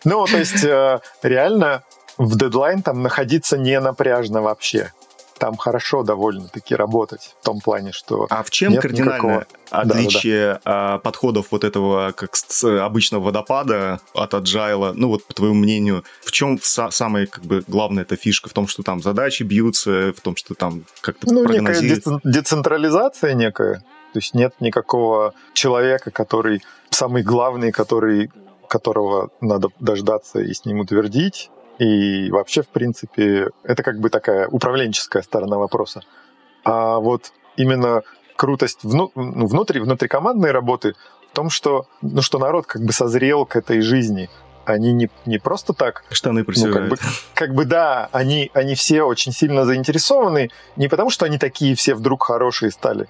Ну, то есть э, реально в дедлайн там находиться не напряжно вообще там хорошо довольно-таки работать в том плане, что... А в чем кардинальное никакого... отличие да, да, да. подходов вот этого как с обычного водопада от agile? Ну вот, по твоему мнению, в чем са- самая как бы главная эта фишка? В том, что там задачи бьются, в том, что там как-то Ну, некая децентрализация некая. То есть нет никакого человека, который самый главный, который которого надо дождаться и с ним утвердить, и вообще, в принципе, это как бы такая управленческая сторона вопроса. А вот именно крутость вну, ну, внутри, внутрикомандной работы в том, что, ну, что народ как бы созрел к этой жизни. Они не, не просто так... Штаны ну, как, бы, как бы да, они, они все очень сильно заинтересованы, не потому что они такие все вдруг хорошие стали,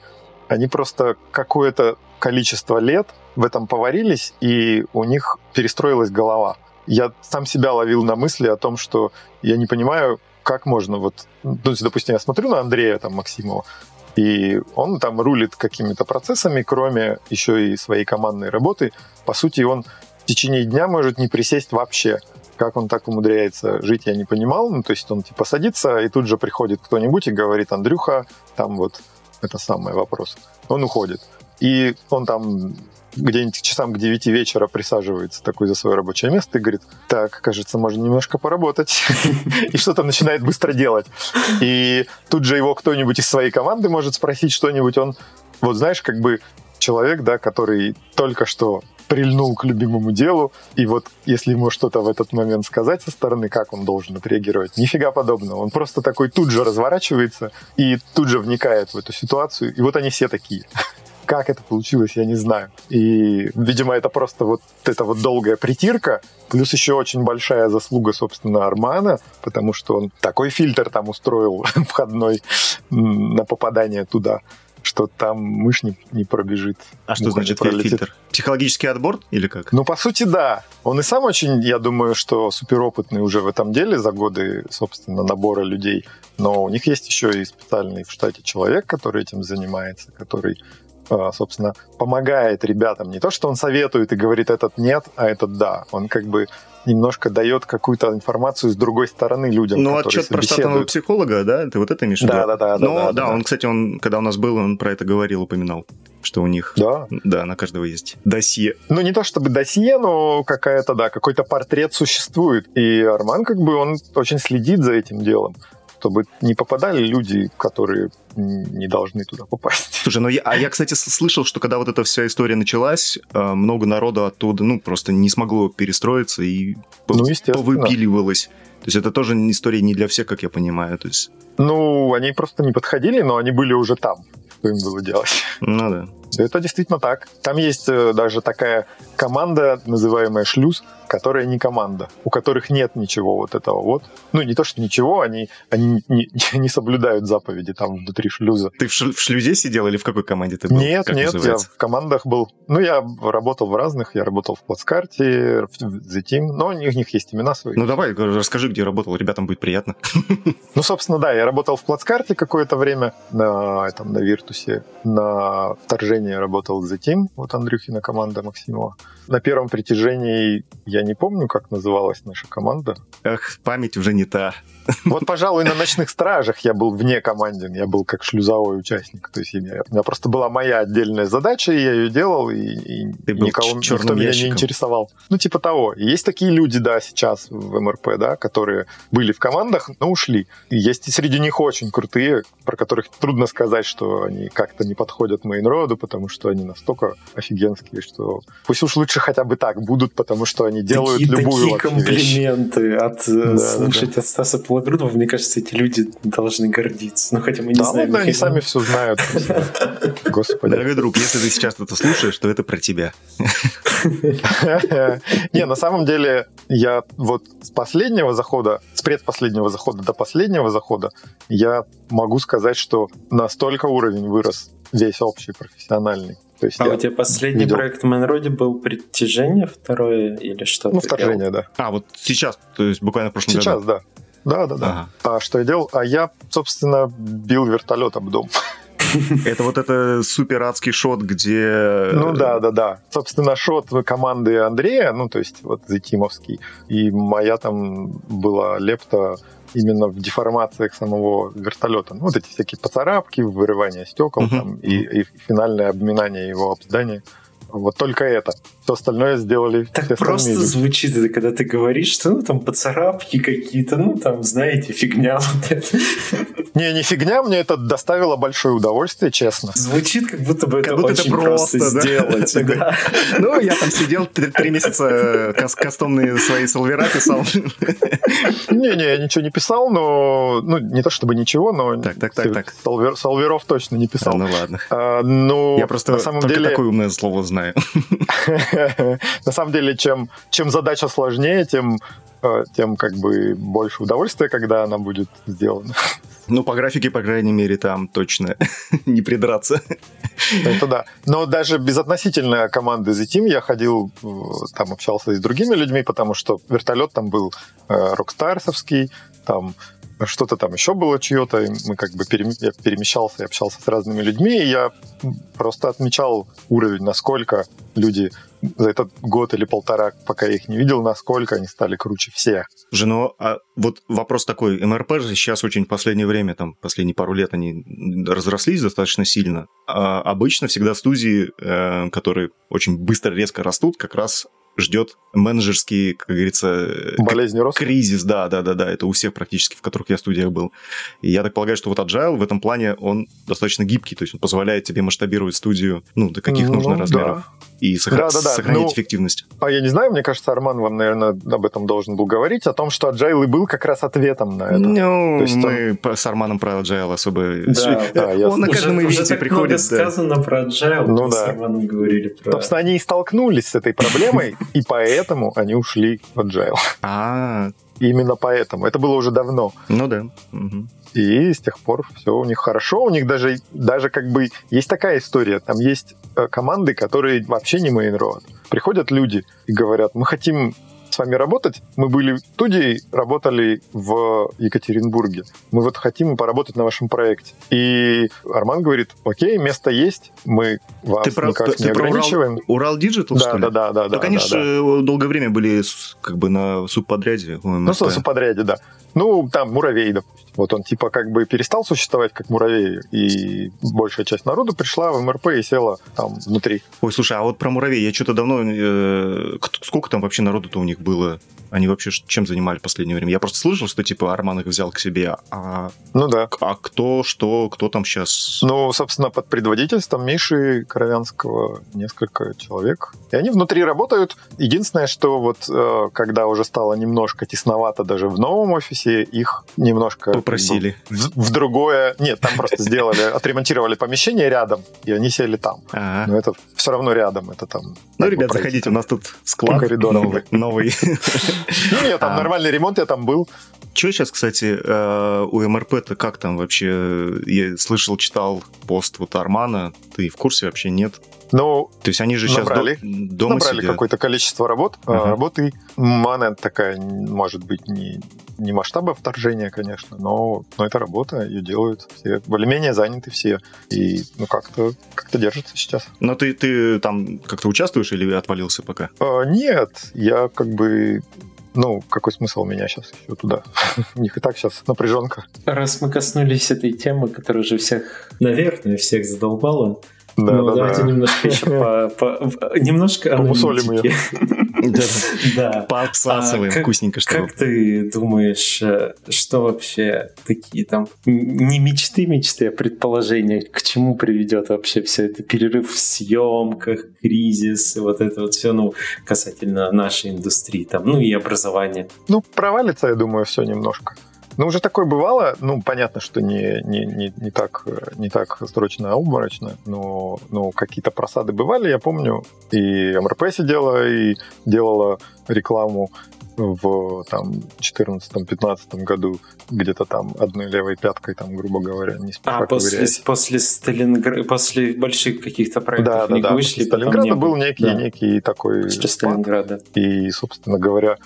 они просто какое-то количество лет в этом поварились, и у них перестроилась голова я сам себя ловил на мысли о том, что я не понимаю, как можно вот... Ну, допустим, я смотрю на Андрея там, Максимова, и он там рулит какими-то процессами, кроме еще и своей командной работы. По сути, он в течение дня может не присесть вообще. Как он так умудряется жить, я не понимал. Ну, то есть он типа садится, и тут же приходит кто-нибудь и говорит, Андрюха, там вот это самый вопрос. Он уходит. И он там где-нибудь часам к 9 вечера присаживается такой за свое рабочее место и говорит, так, кажется, можно немножко поработать. И что-то начинает быстро делать. И тут же его кто-нибудь из своей команды может спросить что-нибудь. Он, вот знаешь, как бы человек, да, который только что прильнул к любимому делу, и вот если ему что-то в этот момент сказать со стороны, как он должен отреагировать, нифига подобного. Он просто такой тут же разворачивается и тут же вникает в эту ситуацию, и вот они все такие. Как это получилось, я не знаю. И, видимо, это просто вот эта вот долгая притирка, плюс еще очень большая заслуга, собственно, Армана, потому что он такой фильтр там устроил входной на попадание туда что там мышь не, не пробежит. А что значит фильтр? Психологический отбор или как? Ну, по сути, да. Он и сам очень, я думаю, что суперопытный уже в этом деле за годы, собственно, набора людей. Но у них есть еще и специальный в штате человек, который этим занимается, который собственно, помогает ребятам. Не то, что он советует и говорит этот нет, а этот да. Он как бы немножко дает какую-то информацию с другой стороны людям. Ну, отчет про штатного психолога, да? Ты вот это имеешь в виду? Да, да, да. Ну, да, да, да, он, кстати, он, когда у нас был, он про это говорил, упоминал что у них, да, да на каждого есть досье. Ну, не то чтобы досье, но какая-то, да, какой-то портрет существует. И Арман, как бы, он очень следит за этим делом чтобы не попадали люди, которые не должны туда попасть. Слушай, ну я, а я, кстати, слышал, что когда вот эта вся история началась, э, много народу оттуда, ну, просто не смогло перестроиться и ну, повыпиливалось. То есть это тоже история не для всех, как я понимаю. То есть... Ну, они просто не подходили, но они были уже там. Что им было делать? Ну да. Это действительно так. Там есть э, даже такая команда, называемая шлюз, которая не команда, у которых нет ничего вот этого вот. Ну, не то, что ничего, они, они не, не соблюдают заповеди там внутри шлюза. Ты в, шлюзе сидел или в какой команде ты был? Нет, как нет, называется? я в командах был. Ну, я работал в разных, я работал в плацкарте, в The Team, но у них, у них есть имена свои. Ну, давай, расскажи, где работал, ребятам будет приятно. Ну, собственно, да, я работал в плацкарте какое-то время, на, там, на Виртусе, на вторжении работал в The Team, вот Андрюхина команда Максимова. На первом притяжении я не помню, как называлась наша команда. Эх, память уже не та. Вот, пожалуй, на «Ночных стражах» я был вне команды, я был как шлюзовой участник. То есть у меня просто была моя отдельная задача, и я ее делал, и, и Ты был никого, никто меня не интересовал. Ну, типа того. есть такие люди, да, сейчас в МРП, да, которые были в командах, но ушли. И есть и среди них очень крутые, про которых трудно сказать, что они как-то не подходят мейнроду, потому что они настолько офигенские, что пусть уж лучше хотя бы так будут, потому что они делают такие, любую такие комплименты вещь. от да, слушать да. от Стаса Пологрудова, мне кажется, эти люди должны гордиться. Ну, хотя мы не да, знаем. Да, они сами все знают. Господи. Дорогой друг, если ты сейчас это слушаешь, то это про тебя. Не, на самом деле, я вот с последнего захода, с предпоследнего захода до последнего захода, я могу сказать, что настолько уровень вырос весь общий профессиональный. То есть А я у тебя последний видел. проект в Манроде был «Притяжение» второе или что Ну, ты делал? вторжение, да. А, вот сейчас, то есть буквально в прошлом Сейчас, году. да. Да, да, да. Ага. А что я делал? А я, собственно, бил вертолет об дом. Это вот это супер адский шот, где... Ну да, да, да. Собственно, шот команды Андрея, ну то есть вот Зетимовский, и моя там была лепта именно в деформациях самого вертолета. Ну, вот эти всякие поцарапки, вырывание стекол Мгм. там, и, и финальное обминание его об здание. Вот только это. Все остальное сделали Так все просто люди. звучит это, когда ты говоришь, что ну там поцарапки какие-то, ну там, знаете, фигня вот это. Не, не фигня, мне это доставило большое удовольствие, честно. Звучит, как будто бы Как это будто это очень просто, просто, да? сделать. да. Ну, я там сидел три, месяца, э, кас- кастомные свои солвера писал. Не-не, я ничего не писал, но... Ну, не то чтобы ничего, но... Так, так, так, так. Солвер- Солверов точно не писал. ну ладно. А, ну, Я просто на самом только деле, такое умное слово знаю. на самом деле, чем, чем задача сложнее, тем, э, тем как бы больше удовольствия, когда она будет сделана. Ну, по графике, по крайней мере, там точно не придраться. Это да. Но даже безотносительно команды The Team я ходил, э, там общался и с другими людьми, потому что вертолет там был э, рокстарсовский, там что-то там еще было чье-то, и мы как бы перем- я перемещался и общался с разными людьми, и я просто отмечал уровень, насколько люди за этот год или полтора, пока я их не видел, насколько они стали круче всех. Слушай, ну, а вот вопрос такой. МРП же сейчас очень в последнее время, там, последние пару лет они разрослись достаточно сильно. А обычно всегда студии, э, которые очень быстро, резко растут, как раз ждет менеджерский, как говорится, э, Болезнь роста. кризис, да, да, да, да, это у всех практически, в которых я в студиях был. И я так полагаю, что вот Agile в этом плане, он достаточно гибкий, то есть он позволяет тебе масштабировать студию, ну, до каких Ну, нужно да. размеров. И сохра- Да-да-да, сохранить ну, эффективность. А я не знаю, мне кажется, Арман вам, наверное, об этом должен был говорить, о том, что Agile и был как раз ответом на это. Ну, То есть мы по- с Арманом про Agile особо... Да, да, ясно. Он на Уже- каждом уже ивенте так много приходит. да. сказано про Agile, Ну мы с да. Романом говорили про... Собственно, они и столкнулись с этой проблемой, и поэтому они ушли в Agile. А, Именно поэтому. Это было уже давно. ну да. И с тех пор все у них хорошо. У них даже, даже как бы есть такая история. Там есть э, команды, которые вообще не Main Road. Приходят люди и говорят, мы хотим с вами работать. Мы были в студии, работали в Екатеринбурге. Мы вот хотим поработать на вашем проекте. И Арман говорит, окей, место есть, мы вас Ты про, никак ты не про ограничиваем. Урал, Урал Digital, Да, что ли? да, да, да, Так да, они да, да. э, долгое время были как бы на субподряде. у Ну, в субподряде, да. Ну, там муравей, допустим. Вот он типа как бы перестал существовать как муравей, и большая часть народу пришла в МРП и села там внутри. Ой, слушай, а вот про муравей, я что-то давно... э, сколько там вообще народу-то у них было? Они вообще чем занимались в последнее время? Я просто слышал, что типа Арман их взял к себе, а, Ну да. а кто, что, кто там сейчас? Ну, собственно, под предводительством Миши Коровянского несколько человек. И они внутри работают. Единственное, что вот э, когда уже стало немножко тесновато даже в новом офисе, их немножко... Попросили. В, в другое... Нет, там просто сделали, отремонтировали помещение рядом, и они сели там. Но это все равно рядом, это там... Ну, ребят, заходите, у нас тут склад новый. новый. Ну, нет, там А. нормальный ремонт, я там был. Че сейчас, кстати, э, у МРП-то как там вообще? Я слышал, читал пост вот Армана. Ты в курсе вообще нет? Ну, То есть они же сейчас Набрали. до- дома набрали какое-то количество работ. Ага. Работы. Она такая, может быть, не, не масштаба вторжения, конечно, но, но это работа, ее делают все. Более-менее заняты все. И, ну, как-то как держится сейчас. Но ты, ты там как-то участвуешь или отвалился пока? А, нет, я как бы... Ну, какой смысл меня сейчас еще туда? У них и так сейчас напряженка. Раз мы коснулись этой темы, которая уже всех, наверное, всех задолбала, Да, ну, да, давайте да. немножко еще по, по- немножко аналитики. Да. Пообсасываем А вкусненько, что Как ты думаешь, э, что вообще такие там не мечты, мечты, а предположения, к чему приведет вообще все это перерыв в съемках, кризис, и вот это вот все, ну, касательно нашей индустрии, там, ну и образования. Ну, провалится, я думаю, все немножко. Ну, уже такое бывало. Ну, понятно, что не, не, не, не, так, не так срочно, а обморочно, но, но какие-то просады бывали, я помню. И МРП сидела и делала рекламу в там 14-15 году где-то там одной левой пяткой, там, грубо говоря, не А после, после Сталинграда, после больших каких-то проектов да, да, да. вышли? Сталинграда не был некий, да. некий такой после Сталинграда. И, собственно говоря,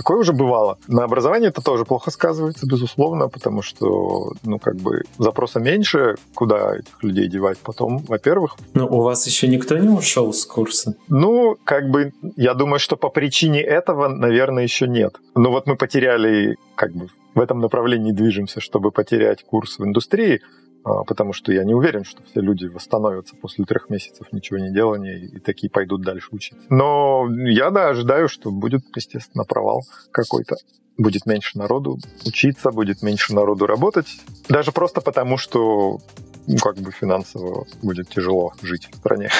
Такое уже бывало. На образование это тоже плохо сказывается, безусловно, потому что, ну, как бы запроса меньше, куда этих людей девать. Потом, во-первых... Ну, у вас еще никто не ушел с курса? Ну, как бы, я думаю, что по причине этого, наверное, еще нет. Но вот мы потеряли, как бы, в этом направлении движемся, чтобы потерять курс в индустрии, потому что я не уверен, что все люди восстановятся после трех месяцев ничего не делания и такие пойдут дальше учиться. Но я, да, ожидаю, что будет, естественно, провал какой-то. Будет меньше народу учиться, будет меньше народу работать. Даже просто потому, что ну, как бы финансово будет тяжело жить в стране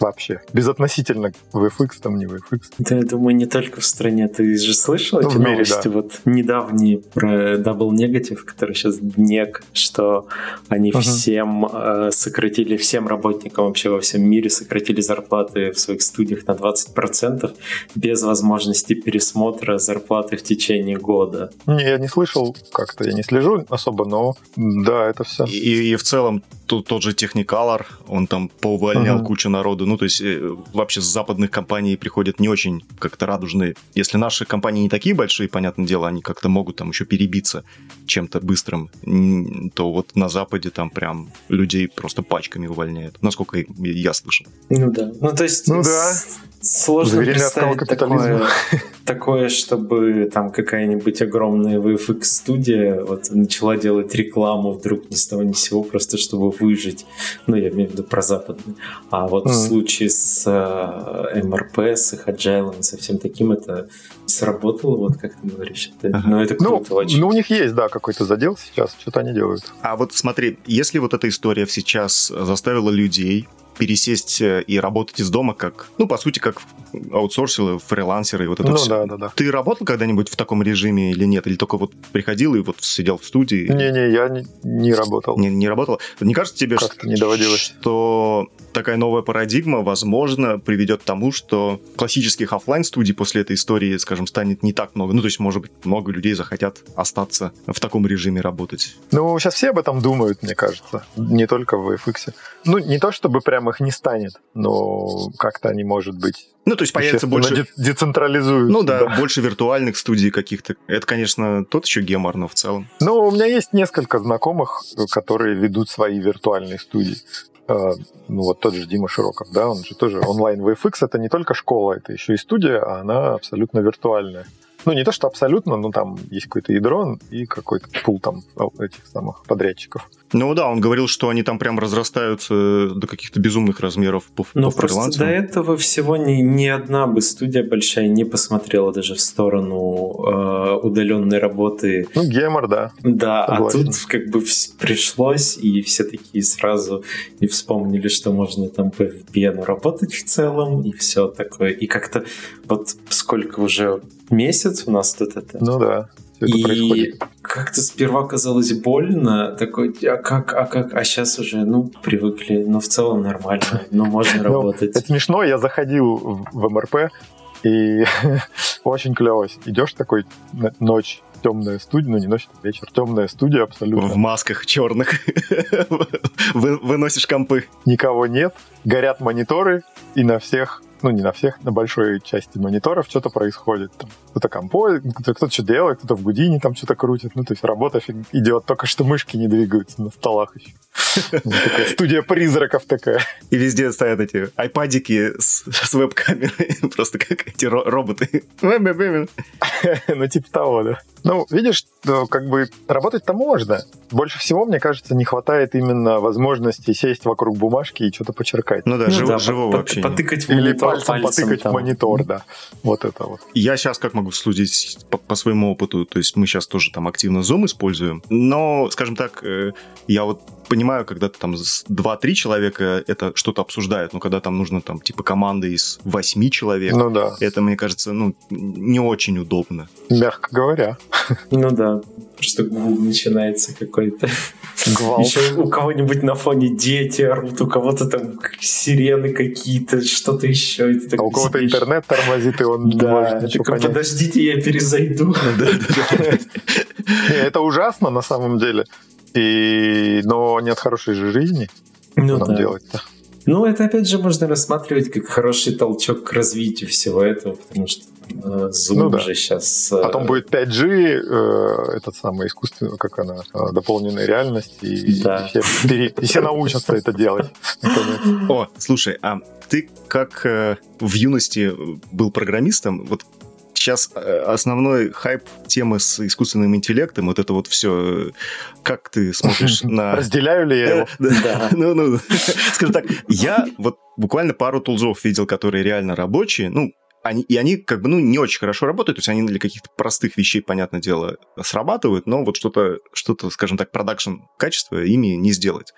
вообще. Безотносительно VFX там, не VFX. Да, я думаю, не только в стране. Ты же слышал ну, эти мире, новости? Да. Вот недавние про Double Negative, который сейчас НЕК, что они uh-huh. всем э, сократили, всем работникам вообще во всем мире сократили зарплаты в своих студиях на 20% без возможности пересмотра зарплаты в течение года. Не, я не слышал как-то, я не слежу особо, но да, это все. И, и в целом тот, тот же Technicolor, он там поувольнял uh-huh. кучу народу. Ну, то есть э, вообще с западных компаний приходят не очень как-то радужные. Если наши компании не такие большие, понятное дело, они как-то могут там еще перебиться чем-то быстрым, то вот на Западе там прям людей просто пачками увольняют. Насколько я слышал. Ну да. Ну, то есть... Ну да. Сложно Заверили представить такое, такое, чтобы там какая-нибудь огромная VFX-студия вот начала делать рекламу вдруг ни с того ни с сего, просто чтобы выжить. Ну, я имею в виду про западный. А вот mm. в случае с э, MRP, с их Agile, со всем таким, это сработало, вот как ты говоришь. Это, ага. Ну, это ну, круто ну, очень. Ну, у них есть, да, какой-то задел сейчас, что-то они делают. А вот смотри, если вот эта история сейчас заставила людей пересесть э, и работать из дома, как, ну, по сути, как аутсорсеры, фрилансеры, и вот это ну, все. да, да, да. Ты работал когда-нибудь в таком режиме или нет? Или только вот приходил и вот сидел в студии? Не-не, я не, не работал. Не, не работал? Не кажется тебе, что, не доводилось. что такая новая парадигма, возможно, приведет к тому, что классических офлайн студий после этой истории, скажем, станет не так много. Ну, то есть, может быть, много людей захотят остаться в таком режиме работать. Ну, сейчас все об этом думают, мне кажется. Не только в VFX. Ну, не то чтобы прям их не станет, но как-то они, может быть, ну, то есть появится больше... Децентрализуют. Ну да, да, больше виртуальных студий каких-то. Это, конечно, тот еще гемор, но в целом. Ну, у меня есть несколько знакомых, которые ведут свои виртуальные студии. А, ну, вот тот же Дима Широков, да, он же тоже онлайн VFX, это не только школа, это еще и студия, а она абсолютно виртуальная. Ну, не то, что абсолютно, но там есть какой-то ядро и какой-то пул там этих самых подрядчиков. Ну да, он говорил, что они там прям разрастаются до каких-то безумных размеров по, Но по просто до этого всего ни, ни одна бы студия большая не посмотрела даже в сторону э, удаленной работы. Ну, гемор, да. Да, а Согласен. а тут как бы пришлось, и все такие сразу и вспомнили, что можно там по VPN работать в целом, и все такое. И как-то вот сколько уже месяц у нас тут это. Ну да. И как-то сперва казалось больно, такой, а как, а как, а сейчас уже, ну, привыкли, но в целом нормально, ну, можно ну, работать. Это смешно, я заходил в МРП, и очень клево. Идешь такой ночь, темная студия, ну не ночь, а вечер, темная студия абсолютно. В масках черных. Выносишь компы. Никого нет, горят мониторы, и на всех ну, не на всех, на большой части мониторов что-то происходит. Там, кто-то компоет, кто-то, что делает, кто-то в Гудине там что-то крутит. Ну, то есть работа идет, только что мышки не двигаются на столах еще. Ну, такая студия призраков такая. И везде стоят эти айпадики с, с веб-камерой, просто как эти ро- роботы. Ну, типа того, да. Ну, видишь, как бы работать-то можно. Больше всего, мне кажется, не хватает именно возможности сесть вокруг бумажки и что-то почеркать. Ну да, ну, жив, да живого вообще. Потыкать в Или пальцем, пальцем потыкать там. в монитор, да. Вот это вот. Я сейчас как могу судить по, по своему опыту, то есть мы сейчас тоже там активно Zoom используем, но, скажем так, э, я вот понимаю, когда там 2-3 человека это что-то обсуждают, но когда там нужно там типа команды из 8 человек, ну, да. это, мне кажется, ну, не очень удобно. Мягко говоря. Ну да. Просто начинается какой-то... Еще у кого-нибудь на фоне дети орут, у кого-то там сирены какие-то, что-то еще. а у кого-то интернет тормозит, и он да, такой, подождите, я перезайду. Это ужасно на самом деле. И... Но нет хорошей же жизни. Ну, да. делать-то? Ну, это опять же можно рассматривать как хороший толчок к развитию всего этого, потому что Zoom ну, да. же сейчас... Э... Потом будет 5G, э, этот самый искусственный, как она, э, дополненная реальность, и, да. и, все, и все научатся это делать. О, слушай, а ты как э, в юности был программистом, вот сейчас э, основной хайп темы с искусственным интеллектом, вот это вот все, как ты смотришь на... Разделяю ли я его? Ну, ну, скажем так, я вот буквально пару тулзов видел, которые реально рабочие, ну, они, и они как бы, ну, не очень хорошо работают, то есть они для каких-то простых вещей, понятное дело, срабатывают, но вот что-то, что-то, скажем так, продакшн качество ими не сделать.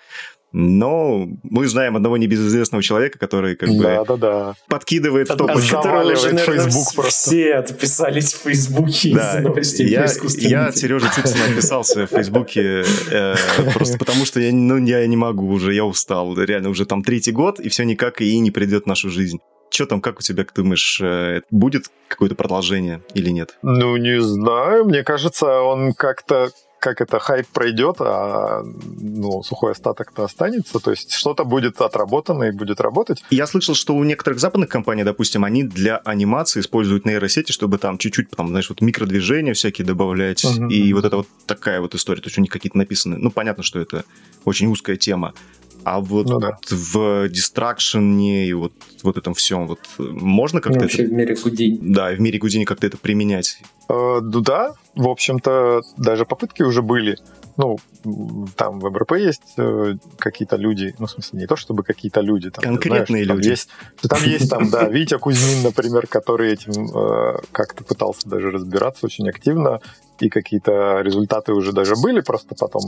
Но мы знаем одного небезызвестного человека, который как да, бы да, да. подкидывает в топы. Заваливает Facebook просто. Все отписались в Фейсбуке да, из новостей я, я от Сережи Цыпсина отписался в Фейсбуке э, просто потому, что я, ну, я не могу уже, я устал. Реально уже там третий год, и все никак и не придет в нашу жизнь. Что там, как у тебя, ты думаешь, э, будет какое-то продолжение или нет? Ну, не знаю. Мне кажется, он как-то как это хайп пройдет, а ну, сухой остаток-то останется. То есть что-то будет отработано и будет работать. Я слышал, что у некоторых западных компаний, допустим, они для анимации используют нейросети, чтобы там чуть-чуть, там, знаешь, вот микродвижения всякие добавлять. Uh-huh. И вот это вот такая вот история. То есть у них какие-то написаны. Ну, понятно, что это очень узкая тема. А вот ну, да. в дистракшене и вот, вот этом всем, вот можно как-то... Ну, вообще это... в мире Гудини. Да, в мире Гудини как-то это применять. Э, ну да, в общем-то, даже попытки уже были. Ну, там в МРП есть э, какие-то люди, ну, в смысле, не то чтобы какие-то люди. Там, Конкретные знаешь, люди. Там есть, там есть, там, да, Витя Кузьмин, например, который этим э, как-то пытался даже разбираться очень активно, и какие-то результаты уже даже были, просто потом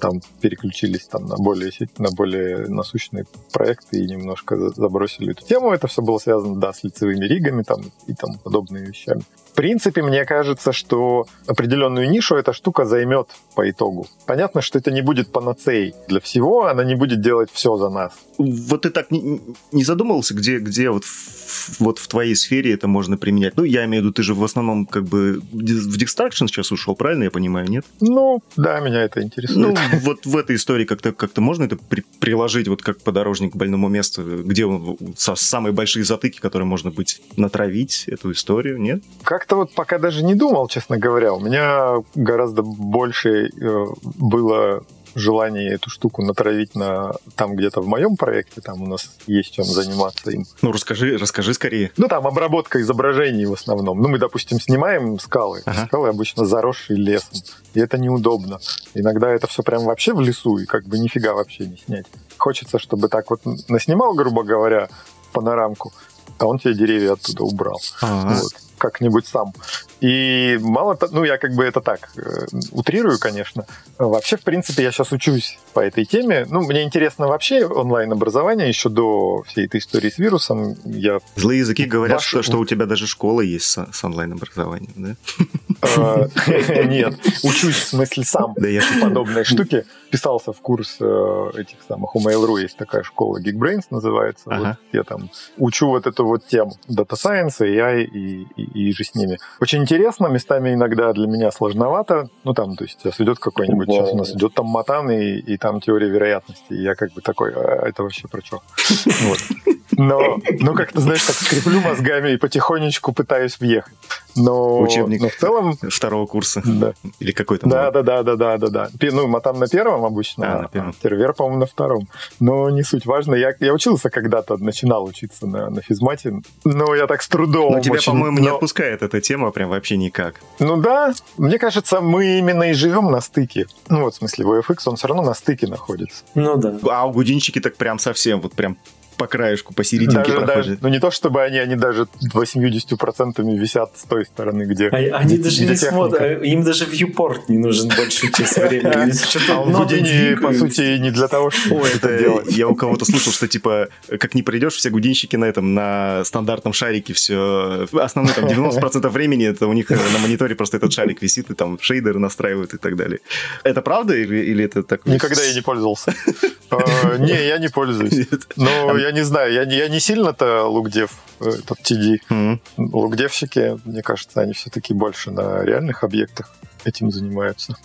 там переключились там на более, на более насущные проекты и немножко забросили эту тему. Это все было связано, да, с лицевыми ригами там и там подобными вещами. В принципе, мне кажется, что определенную нишу эта штука займет по итогу. Понятно, что это не будет панацеей для всего, она не будет делать все за нас. Вот ты так не, не задумывался, где, где вот, в, вот в твоей сфере это можно применять? Ну, я имею в виду, ты же в основном как бы в Distraction сейчас ушел, правильно я понимаю, нет? Ну, да, меня это интересует. Ну, вот в этой истории как-то как можно это при, приложить вот как подорожник к больному месту, где он, самые большие затыки, которые можно быть, натравить эту историю, нет? Как как-то вот пока даже не думал, честно говоря. У меня гораздо больше э, было желание эту штуку натравить на там где-то в моем проекте, там у нас есть чем заниматься им. Ну, расскажи, расскажи скорее. Ну, там обработка изображений в основном. Ну, мы, допустим, снимаем скалы. Ага. Скалы обычно заросшие лесом. И это неудобно. Иногда это все прям вообще в лесу, и как бы нифига вообще не снять. Хочется, чтобы так вот наснимал, грубо говоря, панорамку, а он тебе деревья оттуда убрал. Ага. Вот как-нибудь сам. И мало того, ну, я как бы это так, э, утрирую, конечно. Вообще, в принципе, я сейчас учусь по этой теме. Ну, мне интересно вообще онлайн-образование еще до всей этой истории с вирусом. Я Злые языки говорят, Ваш... что, что у тебя даже школа есть с, с онлайн-образованием, да? А, нет, учусь, в смысле, сам да я подобной штуки. Писался в курс э, этих самых, у Mail.ru есть такая школа, Geekbrains называется. Вот я там учу вот эту вот тему Data Science, AI и, и, и же с ними. Очень интересно, местами иногда для меня сложновато. Ну, там, то есть, сейчас идет какой-нибудь, сейчас у нас идет там Матан, и, и там теория вероятности. И я как бы такой, а это вообще про что? Вот. Но, но как-то, знаешь, так скреплю мозгами и потихонечку пытаюсь въехать. Но, Учебник но в целом... второго курса. Да. Или какой-то. Да, да, да, да, да, да, да. Ну, Матан на первом обычно, а, на первом. Тервер, по-моему, на втором. Но не суть важно. Я, я учился когда-то, начинал учиться на, на физмате, но я так с трудом. Но тебя, очень... по-моему, но... не отпускает эта тема прям вообще никак. Ну да, мне кажется, мы именно и живем на стыке. Ну вот, в смысле, VFX, он все равно на стыке находится. Ну да. А у гудинчики так прям совсем, вот прям по краешку, посерединке Даже, проходят. даже, ну не то чтобы они, они даже 80% висят с той стороны, где А- Они даже не видеотехника. смотрят, им даже вьюпорт не нужен большую часть времени. А он Гудини, по сути, не для того, чтобы это делать. я у кого-то слышал, что типа, как не придешь, все гудинщики на этом, на стандартном шарике все. Основной там 90% времени это у них на мониторе просто этот шарик висит, и там шейдеры настраивают и так далее. Это правда или, или это так? Никогда я не пользовался. Э, Не, я не пользуюсь. Нет. Я не знаю, я не, я не сильно-то лукдев, э, этот TD. Мгм. Лукдевщики, мне кажется, они все-таки больше на реальных объектах этим занимаются.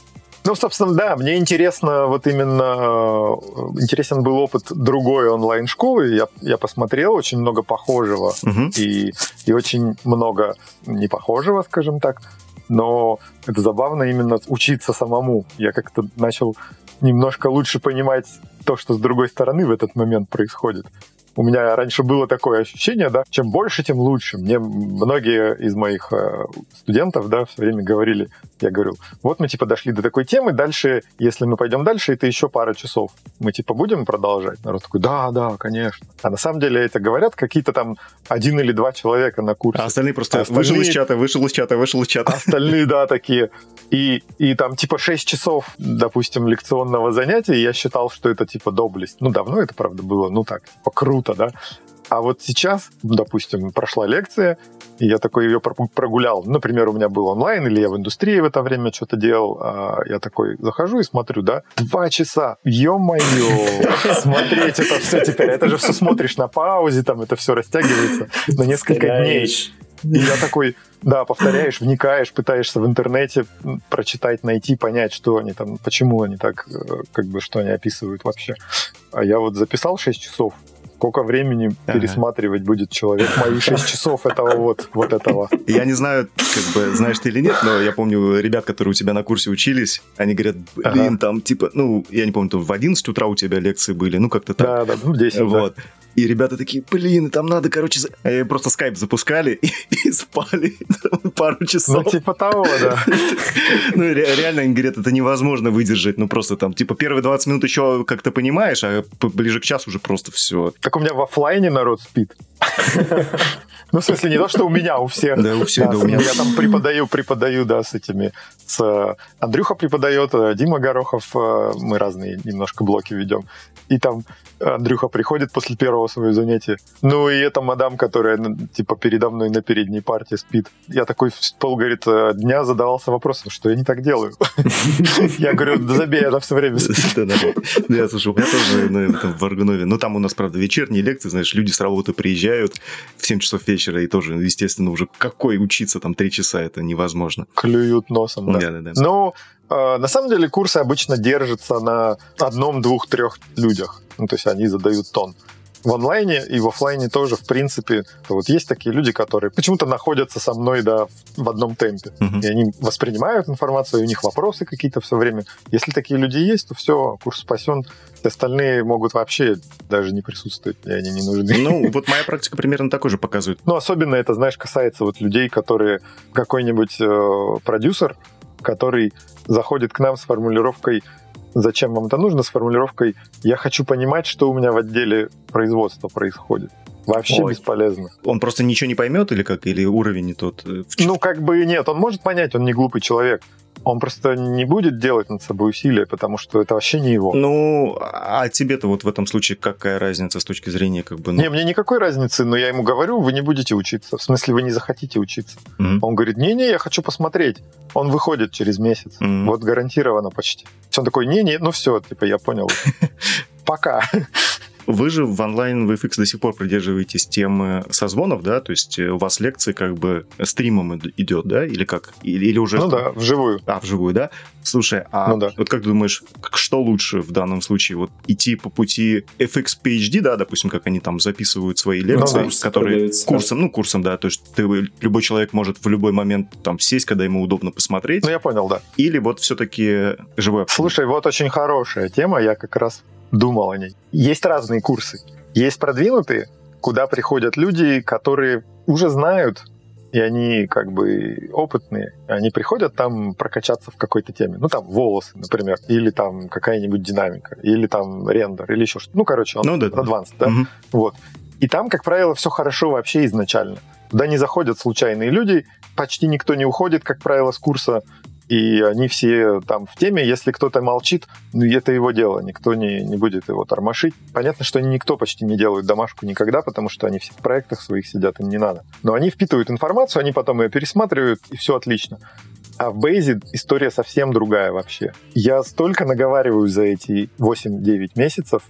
Ну, собственно, да, мне интересно, вот именно э, интересен был опыт другой онлайн-школы. Я, я посмотрел очень много похожего Мгм. и, и очень много непохожего, скажем так. Но это забавно именно учиться самому. Я как-то начал немножко лучше понимать то, что с другой стороны в этот момент происходит. У меня раньше было такое ощущение, да, чем больше, тем лучше. Мне многие из моих э, студентов, да, все время говорили, я говорю, вот мы типа дошли до такой темы, дальше, если мы пойдем дальше, это еще пара часов. Мы типа будем продолжать? Народ такой, да, да, конечно. А на самом деле это говорят какие-то там один или два человека на курсе. А остальные просто А остальные- вышел из чата, вышел из чата, вышел из чата. Остальные, да, такие. И, и там типа 6 часов, допустим, лекционного занятия, я считал, что это типа доблесть. Ну, давно это, правда, было, ну так, типа круто, да. А вот сейчас, допустим, прошла лекция, и я такой ее про- прогулял. Например, у меня был онлайн, или я в индустрии в это время что-то делал. а я такой захожу и смотрю, да, два часа. Ё-моё, смотреть это все теперь. Это же все смотришь на паузе, там это все растягивается на несколько дней. И я такой, да, повторяешь, вникаешь, пытаешься в интернете прочитать, найти, понять, что они там, почему они так, э, как бы, что они описывают вообще. А я вот записал 6 часов. Сколько времени Ага. пересматривать будет человек мои 6 часов этого вот, вот этого. Я не знаю, как бы, знаешь ты или нет, но я помню ребят, которые у тебя на курсе учились, они говорят, блин, Ага. там, типа, ну, я не помню, там в 11 утра у тебя лекции были, ну, как-то так. Да, да, ну 10, да. И ребята такие, блин, там надо, короче, за-» Э, просто скайп запускали и, и спали пару Ну, часов. типа того, да. Ну, ре- реально, они говорят, это невозможно выдержать. Ну, просто там, типа, первые 20 минут еще как-то понимаешь, а ближе к часу уже просто все. Так у меня в оффлайне народ спит. Ну, в смысле, не то, что у меня, у всех. Да, у всех, да, у меня. Я там преподаю, преподаю, да, с этими... С, э, Андрюха преподает, э, Дима Горохов, э, мы разные немножко блоки ведем. И там Андрюха приходит после первого своего занятия. Ну, и эта мадам, которая, ну, типа, передо мной на передней парте спит. Я такой пол, говорит, э, дня задавался вопросом, что я не так делаю. Я говорю, да забей, она все время спит. Да, я слушай, у меня тоже этом, в Аргунове. Ну, там у нас, правда, вечерние лекции, знаешь, люди с работы приезжают в 7 часов вечера, и тоже, естественно, уже какой учиться там 3 часа, это невозможно. Клюют носом, да. Да, да, да. Ну, э, на самом деле курсы обычно держатся на одном, двух, трех людях. Ну, то есть они задают тон. В онлайне и в оффлайне тоже, в принципе, вот есть такие люди, которые почему-то находятся со мной, да, в- одном темпе. Мгм. И они воспринимают информацию, и у них вопросы какие-то все время. Если такие люди есть, то все, курс спасен. Все остальные могут вообще даже не присутствовать, и они не нужны. Ну, вот моя практика примерно такой же показывает. Ну, особенно это, знаешь, касается вот людей, которые какой-нибудь э, продюсер, который заходит к нам с формулировкой «Зачем вам это нужно?» с формулировкой «Я хочу понимать, что у меня в отделе производства происходит». Вообще Ой. бесполезно. Он просто ничего не поймет или как? Или уровень не тот? э? Ну, как бы нет, он может понять, он не глупый человек. Он просто не будет делать над собой усилия, потому что это вообще не его. Ну, а тебе-то вот в этом случае какая разница с точки зрения как бы... ну, Не, мне никакой разницы, но я ему говорю, вы не будете учиться. В смысле, вы не захотите учиться. мгм, Он говорит, не-не, я хочу посмотреть. Он выходит через месяц. мгм. Вот гарантированно почти. Он такой, не-не, ну все, типа, я понял. Пока. Вы же в онлайн VFX до сих пор придерживаетесь темы созвонов, да? То есть э, у вас лекции как бы стримом ид- идет, да? Или как? Или, или уже... Ну да, вживую. А, вживую, да? Слушай, а Ну да. вот как ты думаешь, что лучше в данном случае? Вот идти по пути FX PhD, да, допустим, как они там записывают свои лекции, да. Курсы которые продаются, да. курсом, ну, курсом, да, то есть ты, любой человек может в любой момент там сесть, когда ему удобно посмотреть, Ну я понял, да. или вот все-таки живой обсудить? Слушай, вот очень хорошая тема, я как раз думал о ней. Есть разные курсы. Есть продвинутые, куда приходят люди, которые уже знают и они как бы опытные, они приходят там прокачаться в какой-то теме. Ну, там волосы, например, или там какая-нибудь динамика, или там рендер, или еще что-то. Ну, короче, он ну, да, advanced, да? Угу. Вот. И там, как правило, все хорошо вообще изначально. Туда не заходят случайные люди, почти никто не уходит, как правило, с курса и они все там в теме. Если кто-то молчит, ну, это его дело, никто не, не будет его тормошить. Понятно, что никто почти не делает домашку никогда, потому что они все в проектах своих сидят, им не надо. Но они впитывают информацию, они потом ее пересматривают, и все отлично. А в Бейзе история совсем другая вообще. Я столько наговариваю за эти 8-9 месяцев,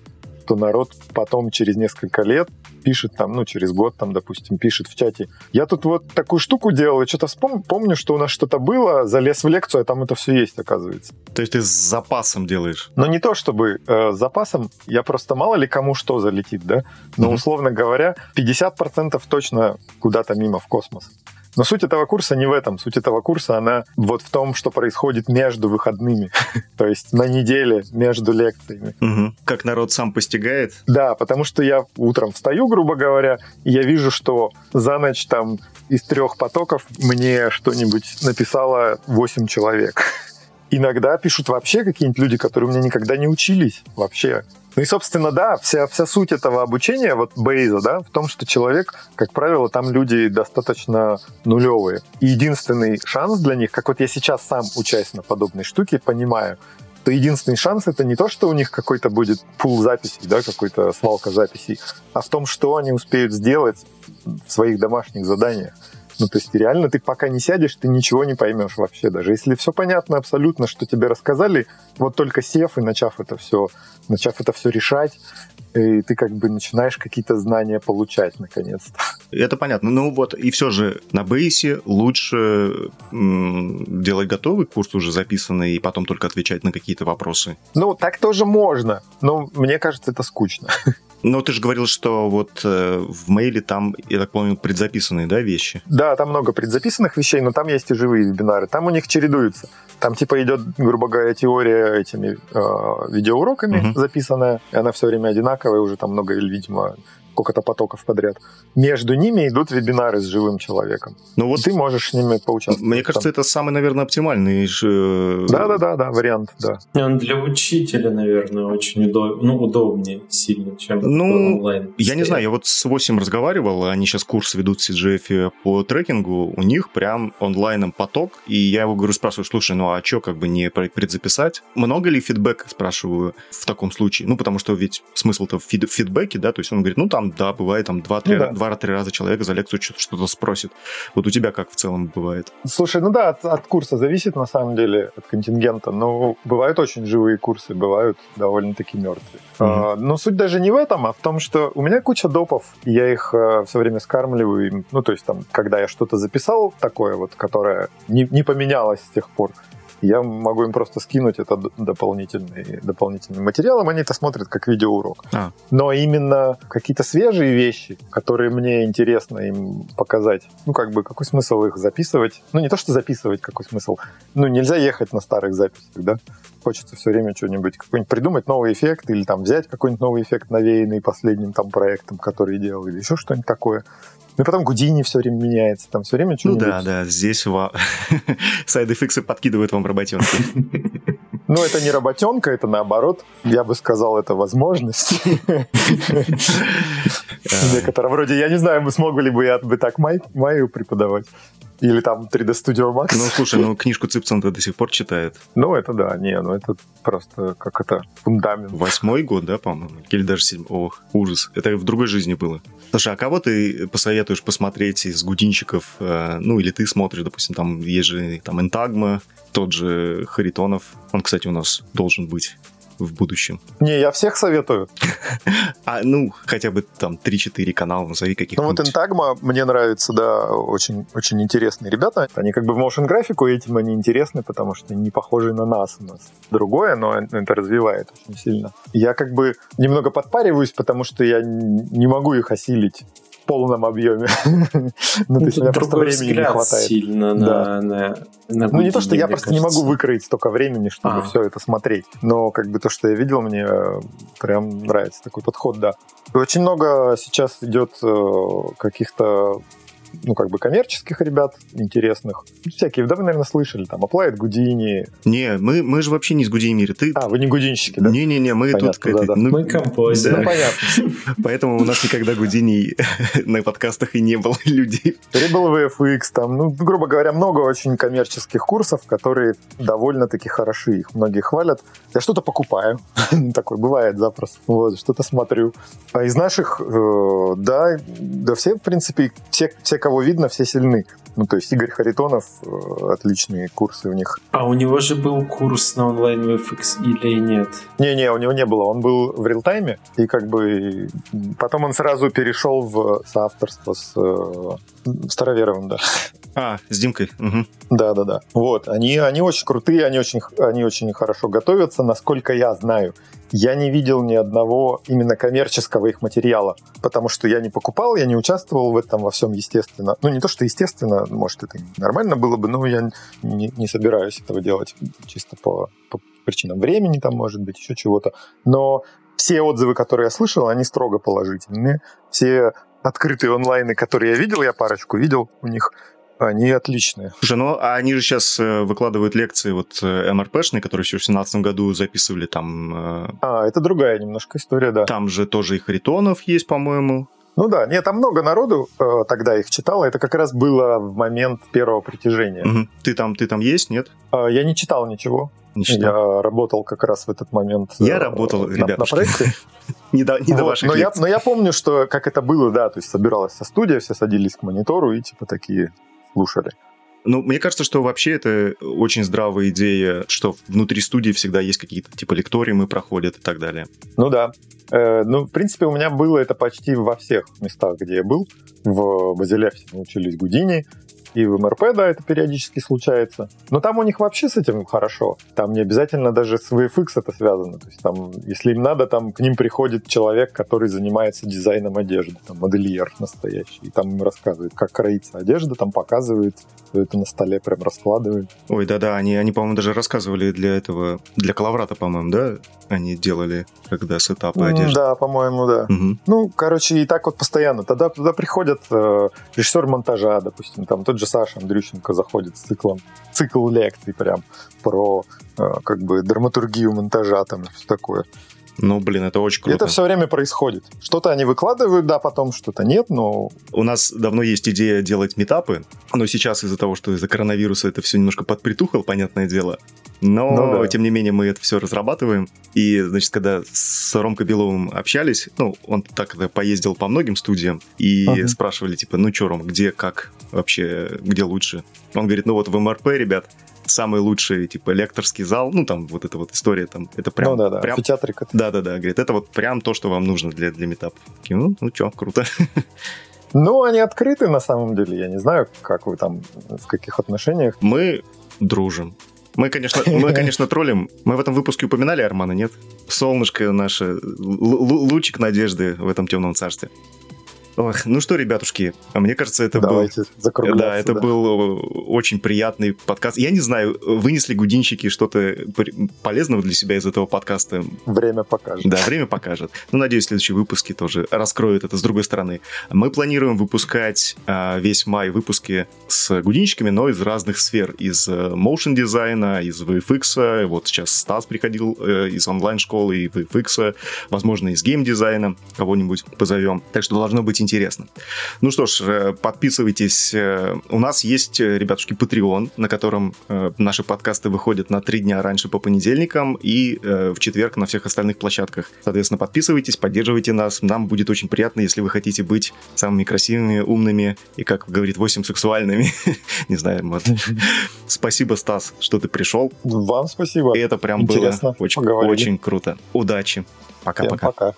что народ потом через несколько лет пишет там, ну, через год там, допустим, пишет в чате. Я тут вот такую штуку делал, и что-то вспом- помню, что у нас что-то было, залез в лекцию, а там это все есть, оказывается. То есть ты с запасом делаешь? Но не то чтобы э, с запасом, я просто мало ли кому что залетит, да? Но, mm-hmm. условно говоря, 50% точно куда-то мимо в космос. Но суть этого курса не в этом. Суть этого курса, она вот в том, что происходит между выходными. То есть на неделе между лекциями. Угу. Как народ сам постигает? Да, потому что я утром встаю, грубо говоря, и я вижу, что за ночь там из трех потоков мне что-нибудь написало 8 человек. Иногда пишут вообще какие-нибудь люди, которые у меня никогда не учились вообще. Ну и, собственно, да, вся, вся суть этого обучения, вот Бейза, да, в том, что человек, как правило, там люди достаточно нулевые. И единственный шанс для них, как вот я сейчас сам учась на подобной штуке, понимаю, то единственный шанс это не то, что у них какой-то будет пул записей, да, какой-то свалка записей, а в том, что они успеют сделать в своих домашних заданиях. Ну, то есть реально ты пока не сядешь, ты ничего не поймешь вообще. Даже если все понятно абсолютно, что тебе рассказали, вот только сев и начав это все, начав это все решать, и ты как бы начинаешь какие-то знания получать наконец-то. Это понятно. Ну вот, и все же на бейсе лучше делать готовый курс уже записанный и потом только отвечать на какие-то вопросы. Ну, так тоже можно, но мне кажется, это скучно. Но ты же говорил, что вот э, в мейле там, я так помню, предзаписанные, да, вещи? Да, там много предзаписанных вещей, но там есть и живые вебинары. Там у них чередуются. Там типа идет, грубо говоря, теория этими э, видеоуроками угу. записанная, и она все время одинаковая, уже там много, видимо, сколько-то потоков подряд. Между ними идут вебинары с живым человеком. Ну вот ты можешь с ними поучаствовать. Мне кажется, это самый, наверное, оптимальный. Да-да-да, да, вариант, да. Он для учителя, наверное, очень удоб... ну, удобнее сильно, чем ну, онлайн. Я не знаю, я вот с 8 разговаривал, они сейчас курс ведут в CGF по трекингу, у них прям онлайном поток, и я его говорю, спрашиваю, слушай, ну а что, как бы не предзаписать? Много ли фидбэка, спрашиваю, в таком случае? Ну, потому что ведь смысл-то в фид- фидбэке, да, то есть он говорит, ну, там да, бывает, там два-три ну, да. два, три раза человек за лекцию что-то спросит. Вот у тебя как в целом бывает? Слушай, ну да, от, от курса зависит на самом деле, от контингента. Но бывают очень живые курсы, бывают довольно-таки мертвые. Mm-hmm. А, но суть даже не в этом, а в том, что у меня куча допов, я их а, все время скармливаю. Ну, то есть там, когда я что-то записал такое вот, которое не, не поменялось с тех пор, я могу им просто скинуть это дополнительный, дополнительным материалом, они это смотрят как видеоурок. А. Но именно какие-то свежие вещи, которые мне интересно им показать, ну, как бы, какой смысл их записывать? Ну, не то, что записывать, какой смысл. Ну, нельзя ехать на старых записях, да? Хочется все время что-нибудь, какой-нибудь придумать новый эффект или там взять какой-нибудь новый эффект, навеянный последним там проектом, который делал, или еще что-нибудь такое. Ну, потом Гудини все время меняется, там все время что-нибудь... Ну да, да, здесь ва... сайд-эффексы подкидывают вам работенки. Ну, это не работенка, это наоборот, я бы сказал, это возможность. Некоторая вроде, я не знаю, смогу ли бы я бы так Майю преподавать. Или там 3D Studio Max. Ну, слушай, ну книжку Ципсон до сих пор читает. Ну, это да, не, ну это просто как это фундамент. Восьмой год, да, по-моему? Или даже седьмой. Ох, ужас. Это в другой жизни было. Слушай, а кого ты посоветуешь посмотреть из гудинщиков? Э, ну, или ты смотришь, допустим, там есть же там Энтагма, тот же Харитонов. Он, кстати, у нас должен быть в будущем? Не, я всех советую. А, ну, хотя бы там 3-4 канала, назови каких-нибудь. Ну, вот Intagma мне нравится, да, очень, очень интересные ребята. Они как бы в motion графику этим они интересны, потому что не похожи на нас у нас. Другое, но это развивает очень сильно. Я как бы немного подпариваюсь, потому что я не могу их осилить полном объеме. ну, то есть у меня просто времени не хватает. сильно на, на, на Ну, не то, что я просто не могу выкроить столько времени, чтобы а. все это смотреть. Но как бы то, что я видел, мне э, прям нравится такой подход, да. Очень много сейчас идет э, каких-то ну, как бы коммерческих ребят интересных. Всякие, да, вы, наверное, слышали, там, Applied Гудини. Не, мы, мы же вообще не с Гудини мире. Ты... А, вы не гудинщики, да? Не-не-не, мы Понятно, тут... да, да. ну, Мы композеры. Ну, понятно. Поэтому у нас никогда Гудини на подкастах и не было людей. Rebel VFX, там, ну, грубо говоря, много очень коммерческих курсов, которые довольно-таки хороши. Их многие хвалят. Я что-то покупаю. Такой бывает запросто. Вот, что-то смотрю. А из наших, э, да, да все, в принципе, все, все, кого видно, все сильны. Ну, то есть Игорь Харитонов, э, отличные курсы у них. А у него же был курс на онлайн VFX или нет? Не-не, у него не было. Он был в реалтайме, и как бы потом он сразу перешел в соавторство с э, Староверовым, да. А, с Димкой. Мгм. Да-да-да. Вот, они, они очень крутые, они очень, они очень хорошо готовятся, насколько я знаю. Я не видел ни одного именно коммерческого их материала, потому что я не покупал, я не участвовал в этом во всем, естественно. Ну, не то, что естественно, может, это нормально было бы, но я не, не собираюсь этого делать чисто по, по причинам времени, там, может быть, еще чего-то. Но все отзывы, которые я слышал, они строго положительные. Все открытые онлайны, которые я видел, я парочку видел у них, они отличные. Слушай, ну а они же сейчас э, выкладывают лекции вот э, МРПшные, которые еще в 2017 году записывали там. э, А, это другая немножко история, да. Там же тоже и Харитонов есть, по-моему. Ну да, нет, там много народу э, тогда их читало. Это как раз было в момент первого притяжения. Мгм. Ты там, ты там есть, нет? А, я не читал ничего. Не читал. Я работал как раз в этот момент. Я э, работал, на, на ребятушки. проекте. Не до, не до Вот, ваших но, я, но я помню, что как это было, да, то есть собиралась со студия, все садились к монитору и типа такие слушали. Ну, мне кажется, что вообще это очень здравая идея, что внутри студии всегда есть какие-то типа лекториумы проходят и так далее. Ну да. Э, ну, в принципе, у меня было это почти во всех местах, где я был. В Базилевсе мы учились Гудини, и в МРП, да, это периодически случается. Но там у них вообще с этим хорошо. Там не обязательно даже с VFX это связано. То есть там, если им надо, там к ним приходит человек, который занимается дизайном одежды, там модельер настоящий, и там им рассказывает, как кроится одежда, там показывает, это на столе прям раскладывает. Ой, да-да, они, они по-моему, даже рассказывали для этого, для Калаврата, по-моему, да, они делали, когда сетапы одежды. Да, по-моему, да. Мгм. Ну, короче, и так вот постоянно. Тогда туда приходят э, режиссер монтажа, допустим, там тот же Саша Андрющенко заходит с циклом, цикл лекций прям про э, как бы драматургию монтажа там и все такое. Ну, блин, это очень И круто. это все время происходит. Что-то они выкладывают, да, потом что-то нет, но У нас давно есть идея делать метапы, но сейчас из-за того, что из-за коронавируса это все немножко подпритухло, понятное дело. Но, Ну да. тем не менее, мы это все разрабатываем. И, значит, когда с Ромкой Беловым общались, ну, он так поездил по многим студиям, и Ага. спрашивали, типа, ну, что, Ром, где, как вообще, где лучше? Он говорит, ну, вот в МРП, ребят, самый лучший, типа, лекторский зал, ну, там, вот эта вот история, там, это прям... ну да, да, прям амфитеатрик да-да-да, говорит, это вот прям то, что вам нужно для, для. Такие, Ну, ну что, круто. Ну, они открыты на самом деле. Я не знаю, как вы там, в каких отношениях. Мы дружим. Мы, конечно, мы, конечно, троллим. Мы в этом выпуске упоминали Армана, нет? Солнышко наше, лучик надежды в этом темном царстве. Ох, ну что, ребятушки, а мне кажется, это был... Давайте закругляться. Да, это был э, очень приятный подкаст. Я не знаю, вынесли гудинщики что-то полезного для себя из этого подкаста. Время покажет. Да, время покажет. Ну, надеюсь, следующие выпуски тоже раскроют это с другой стороны. Мы планируем выпускать а, весь май выпуски с гудинщиками, но из разных сфер. Из э, motion дизайна, из VFX. Вот сейчас Стас приходил э, из онлайн-школы и VFX. Возможно, из гейм-дизайна кого-нибудь позовем. Так что должно быть интересно. Ну что ж, э, подписывайтесь. Э, У нас есть, э, ребятушки, Patreon, на котором наши подкасты выходят на три дня раньше по понедельникам и в четверг на всех остальных площадках. Соответственно, подписывайтесь, поддерживайте нас. Нам будет очень приятно, если вы хотите быть самыми красивыми, умными и, как говорит 8, сексуальными. Не знаю, вот. Спасибо, Стас, что ты пришел. Вам спасибо. И это прям Интересно, было очень, поговорили. очень круто. Удачи. Пока-пока. пока.